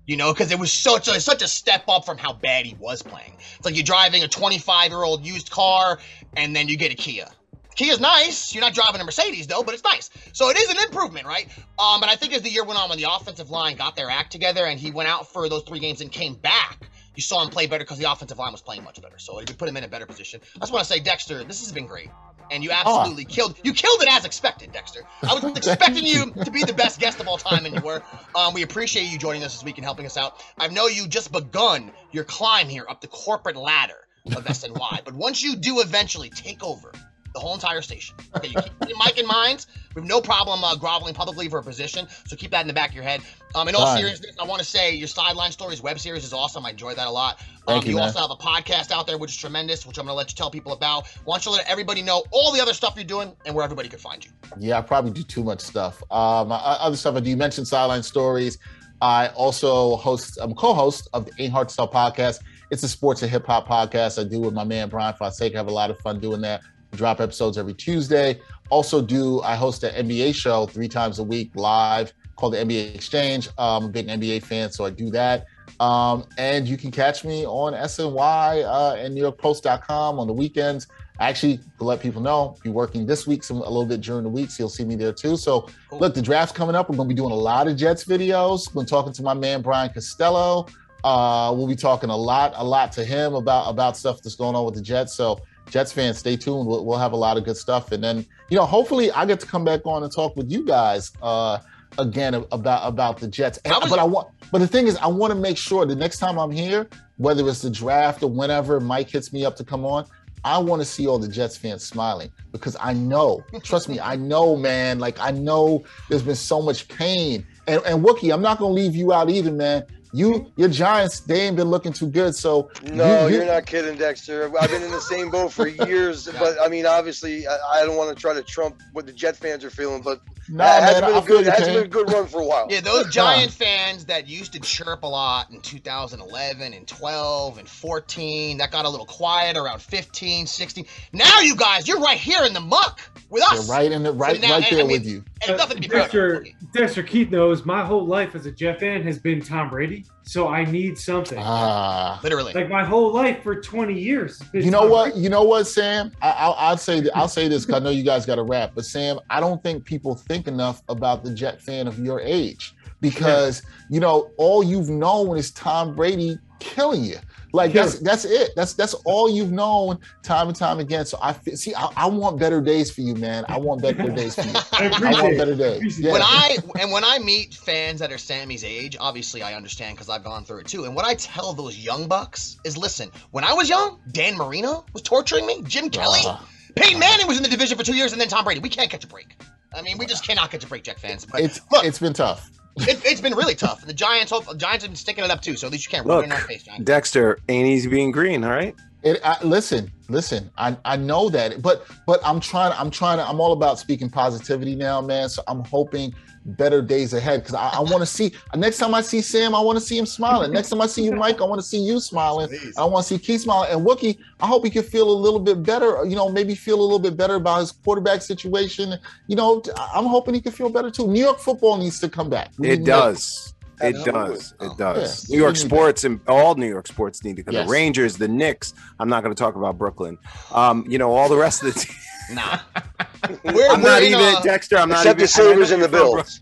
A: You know, because it was such a such a step up from how bad he was playing. It's like you're driving a 25 year old used car and then you get a Kia. Kia's nice. You're not driving a Mercedes though, but it's nice. So it is an improvement, right? Um, but I think as the year went on, when the offensive line got their act together and he went out for those three games and came back, you saw him play better because the offensive line was playing much better. So you put him in a better position. I just want to say, Dexter, this has been great. And you absolutely killed you killed it as expected, Dexter. I was expecting you to be the best guest of all time, and you were. Um, we appreciate you joining us this week and helping us out. I know you just begun your climb here up the corporate ladder of SNY, but once you do eventually take over the whole entire station, okay, you keep your mic in mind. We have no problem uh, groveling publicly for a position, so keep that in the back of your head. Um, in all seriousness, I want to say your sideline stories web series is awesome. I enjoy that a lot.
G: Thank
A: um,
G: you,
A: you
G: man.
A: also have a podcast out there, which is tremendous, which I'm going to let you tell people about. Why don't you let everybody know all the other stuff you're doing and where everybody can find you?
G: Yeah, I probably do too much stuff. Um, other stuff I do. You mentioned Sideline Stories. I also host, I'm co-host of the Ain't Hard to Tell podcast. It's a sports and hip hop podcast I do with my man Brian Fonseca. I have a lot of fun doing that. We drop episodes every Tuesday. Also, do I host an NBA show three times a week live called the NBA Exchange. Um, I'm a big NBA fan, so I do that. Um, and you can catch me on SNY uh, and NewYorkPost.com on the weekends. Actually, to let people know, be working this week some a little bit during the week, so you'll see me there too. So, look, the draft's coming up. We're going to be doing a lot of Jets videos. Been talking to my man Brian Costello. Uh, we'll be talking a lot, a lot to him about about stuff that's going on with the Jets. So, Jets fans, stay tuned. We'll, we'll have a lot of good stuff, and then you know, hopefully, I get to come back on and talk with you guys uh, again about about the Jets. And- but I want, but the thing is, I want to make sure the next time I'm here, whether it's the draft or whenever Mike hits me up to come on, I want to see all the Jets fans smiling because I know, trust me, I know, man. Like I know there's been so much pain. And, and Wookie, I'm not gonna leave you out either, man. You, your Giants, they ain't been looking too good. So
C: No,
G: you,
C: you, are not kidding, Dexter. I've been in the same boat for years, but I mean, obviously, I, I don't want to try to trump what the Jet fans are feeling, but
G: Nah,
C: it has
G: man,
C: been
G: I
C: a
G: feel
C: good,
G: you,
C: it has been a good run for a while.
A: Yeah, those Giant fans that used to chirp a lot in 2011 and 12 and 14, that got a little quiet around 15, 16. Now you guys, you're right here in the muck with
G: They're
A: us.
G: right in the right,
A: now-
G: right
A: and I
G: there
A: mean-
G: with you.
A: And nothing to be proud of.
D: Dexter, Dexter Keith knows my whole life as a Jet fan has been Tom Brady, so I need something.
G: Ah,
A: Literally.
D: Like my whole life for 20 years.
G: you know what?
D: Brady.
G: You know what, Sam? I, I'll, I'll say th- I'll say this because I know you guys got to wrap. But Sam, I don't think people think enough about the Jet fan of your age because you know all you've known is Tom Brady killing you. Like
D: Sure.
G: that's that's it. That's that's all you've known time and time again. So I see. I, I want better days for you, man. I want better days for you.
D: I
G: I want better days. Yeah.
A: When I and when I meet fans that are Sammy's age, obviously I understand because I've gone through it too. And what I tell those young bucks is, listen, when I was young, Dan Marino was torturing me, Jim Kelly,
G: Ah.
A: Peyton Manning was in the division for two years, and then Tom Brady. We can't catch a break. I mean, we just cannot catch a break, Jack fans. But
G: it's
A: look,
G: it's been tough.
A: It, it's been really tough. And the Giants, hope, the Giants have been sticking it up too. So at least you can't rub
B: Look,
A: it in our face, Giants.
B: Dexter ain't easy being green. All right.
G: It, I, listen, listen. I, I know that, but but I'm trying. I'm trying to. I'm all about speaking positivity now, man. So I'm hoping better days ahead because I, I want to see. Next time I see Sam, I want to see him smiling. Next time I see you, Mike, I want to see you smiling. I want to see Keith smiling. And Wookie, I hope he can feel a little bit better. You know, maybe feel a little bit better about his quarterback situation. You know, I'm hoping he can feel better too. New York football needs to come back. We
B: It does. It does. It does.
G: Yeah,
B: New York
G: we need
B: sports and all New York sports need to come.
G: Yes.
B: The Rangers, the Knicks. I'm not going to talk about Brooklyn. Um, you know, all the rest of the team.
A: Nah. We're,
B: I'm
A: we're
B: not even
A: uh,
B: Dexter. I'm not
C: Except
B: even
C: the Sabres and the
B: I know
C: Bills.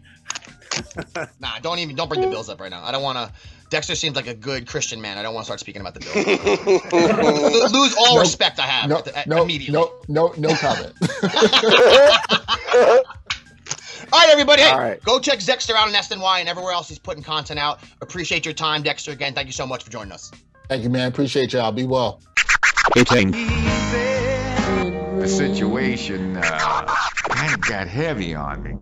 A: Nah, don't even don't bring the Bills up right now. I don't want to. Dexter seems like a good Christian man. I don't want to start speaking about the Bills. Lose all
G: No,
A: respect I have
G: No,
A: at the-
G: no,
A: immediately.
G: no, no, no comment.
A: All right, everybody. Hey,
B: All right.
A: go check Dexter out on SNY and everywhere else he's putting content out. Appreciate your time, Dexter. Again, thank you so much for joining us.
G: Thank you, man. Appreciate y'all. Be well.
F: The situation uh, kind of got heavy on me.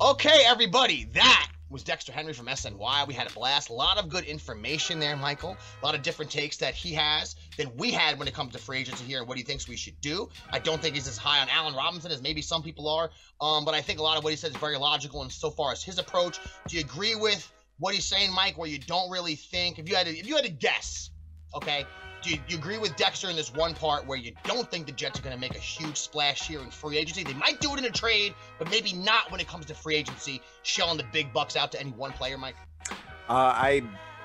A: Okay, everybody, that was Dexter Henry from SNY. We had a blast. A lot of good information there, Michael. A lot of different takes that he has than we had when it comes to free agency here and what he thinks we should do. I don't think he's as high on Allen Robinson as maybe some people are, um, but I think a lot of what he says is very logical. And so far as his approach, do you agree with what he's saying, Mike? Where you don't really think if you had to, if you had to guess, okay, do you, you agree with Dexter in this one part where you don't think the Jets are going to make a huge splash here in free agency? They might do it in a trade, but maybe not when it comes to free agency, shelling the big bucks out to any one player, Mike.
B: Uh, I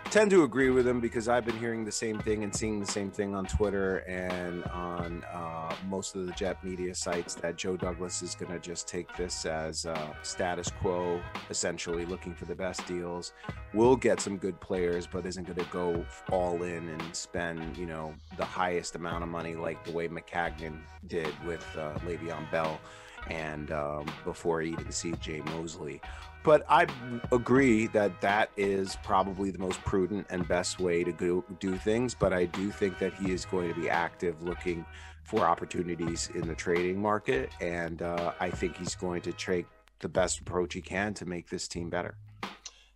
B: tend to agree with him because I've been hearing the same thing and seeing the same thing on Twitter and on uh, most of the Jet media sites that Joe Douglas is going to just take this as uh, status quo, essentially looking for the best deals. Will get some good players, but isn't going to go all in and spend, you know, the highest amount of money like the way Maccagnan did with uh, Le'Veon Bell and um, before he even CJ Mosley but I agree that that is probably the most prudent and best way to go do things. But I do think that he is going to be active looking for opportunities in the trading market. And uh, I think he's going to take the best approach he can to make this team better.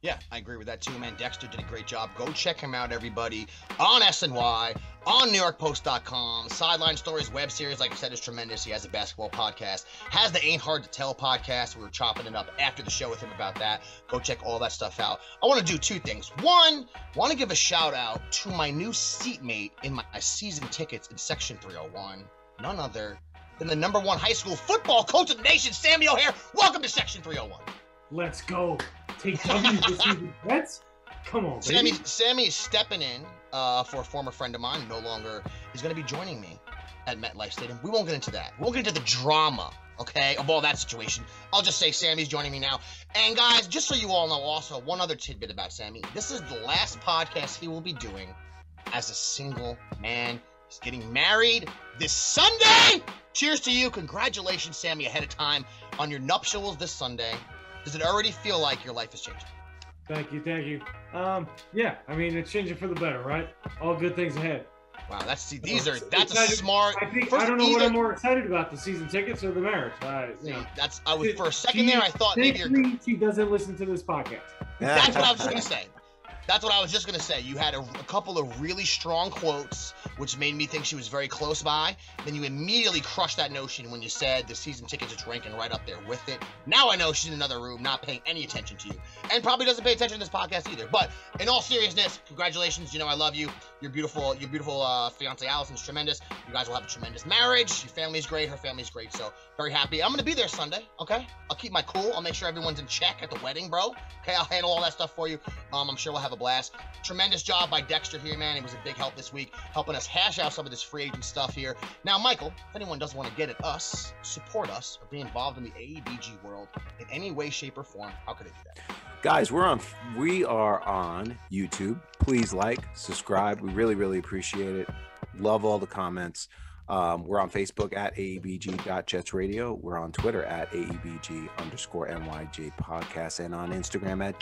A: Yeah, I agree with that too, man. Dexter did a great job. Go check him out, everybody, on SNY, on NewYorkPost.com. Sideline Stories web series, like I said, is tremendous. He has a basketball podcast, has the Ain't Hard to Tell podcast. We were chopping it up after the show with him about that. Go check all that stuff out. I want to do two things. One, want to give a shout out to my new seatmate in my season tickets in Section 301. None other than the number one high school football coach of the nation, Sammy O'Hare. Welcome to Section 301.
D: Let's go. Take W this season. Let's come on,
A: Sammy,
D: baby.
A: Sammy is stepping in uh, for a former friend of mine. No longer is going to be joining me at MetLife Stadium. We won't get into that. We won't get into the drama, okay, of all that situation. I'll just say Sammy's joining me now. And guys, just so you all know, also one other tidbit about Sammy. This is the last podcast he will be doing as a single man. He's getting married this Sunday. Cheers to you. Congratulations, Sammy, ahead of time on your nuptials this Sunday. Does it already feel like your life is changing?
D: Thank you, thank you. Um, yeah, I mean it's changing for the better, right? All good things ahead.
A: Wow, that's see, these are that's a
D: exciting.
A: smart.
D: I think
A: first
D: I don't know what I'm more excited about: the season tickets or the marriage. I, you know.
A: that's I was for a second there. I thought maybe
D: she doesn't listen to this podcast.
A: That's what I was just gonna say. That's what I was just gonna say. You had a, a, couple of really strong quotes, which made me think she was very close by. Then you immediately crushed that notion when you said the season tickets is ranking right up there with it. Now I know she's in another room, not paying any attention to you, and probably doesn't pay attention to this podcast either. But in all seriousness, congratulations. You know I love you. Your beautiful, your beautiful uh, fiance Allison's tremendous. You guys will have a tremendous marriage. Your family's great. Her family's great. So very happy. I'm gonna be there Sunday. Okay, I'll keep my cool. I'll make sure everyone's in check at the wedding, bro. Okay, I'll handle all that stuff for you. Um, I'm sure we'll have a blast. Tremendous job by Dexter here, man. He was a big help this week, helping us hash out some of this free agent stuff here. Now, Michael, if anyone doesn't want to get at us, support us, or be involved in the AEBG world in any way, shape, or form, how could they do that?
B: Guys, we're on we are on YouTube. Please like, subscribe. We really, really appreciate it. Love all the comments. Um, we're on Facebook at AEBG.Jets Radio. We're on Twitter at AEBG underscore NYJ podcast and on Instagram at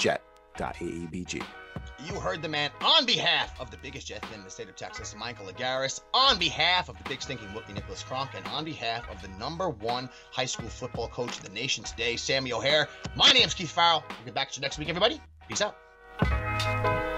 A: You heard the man on behalf of the biggest Jet in the state of Texas, Michael Agaris, on behalf of the big stinking rookie Nicholas Kronk, and on behalf of the number one high school football coach in the nation today, Sammy O'Hare. My name's Keith Farrell. We'll get back to you next week, everybody. Peace out.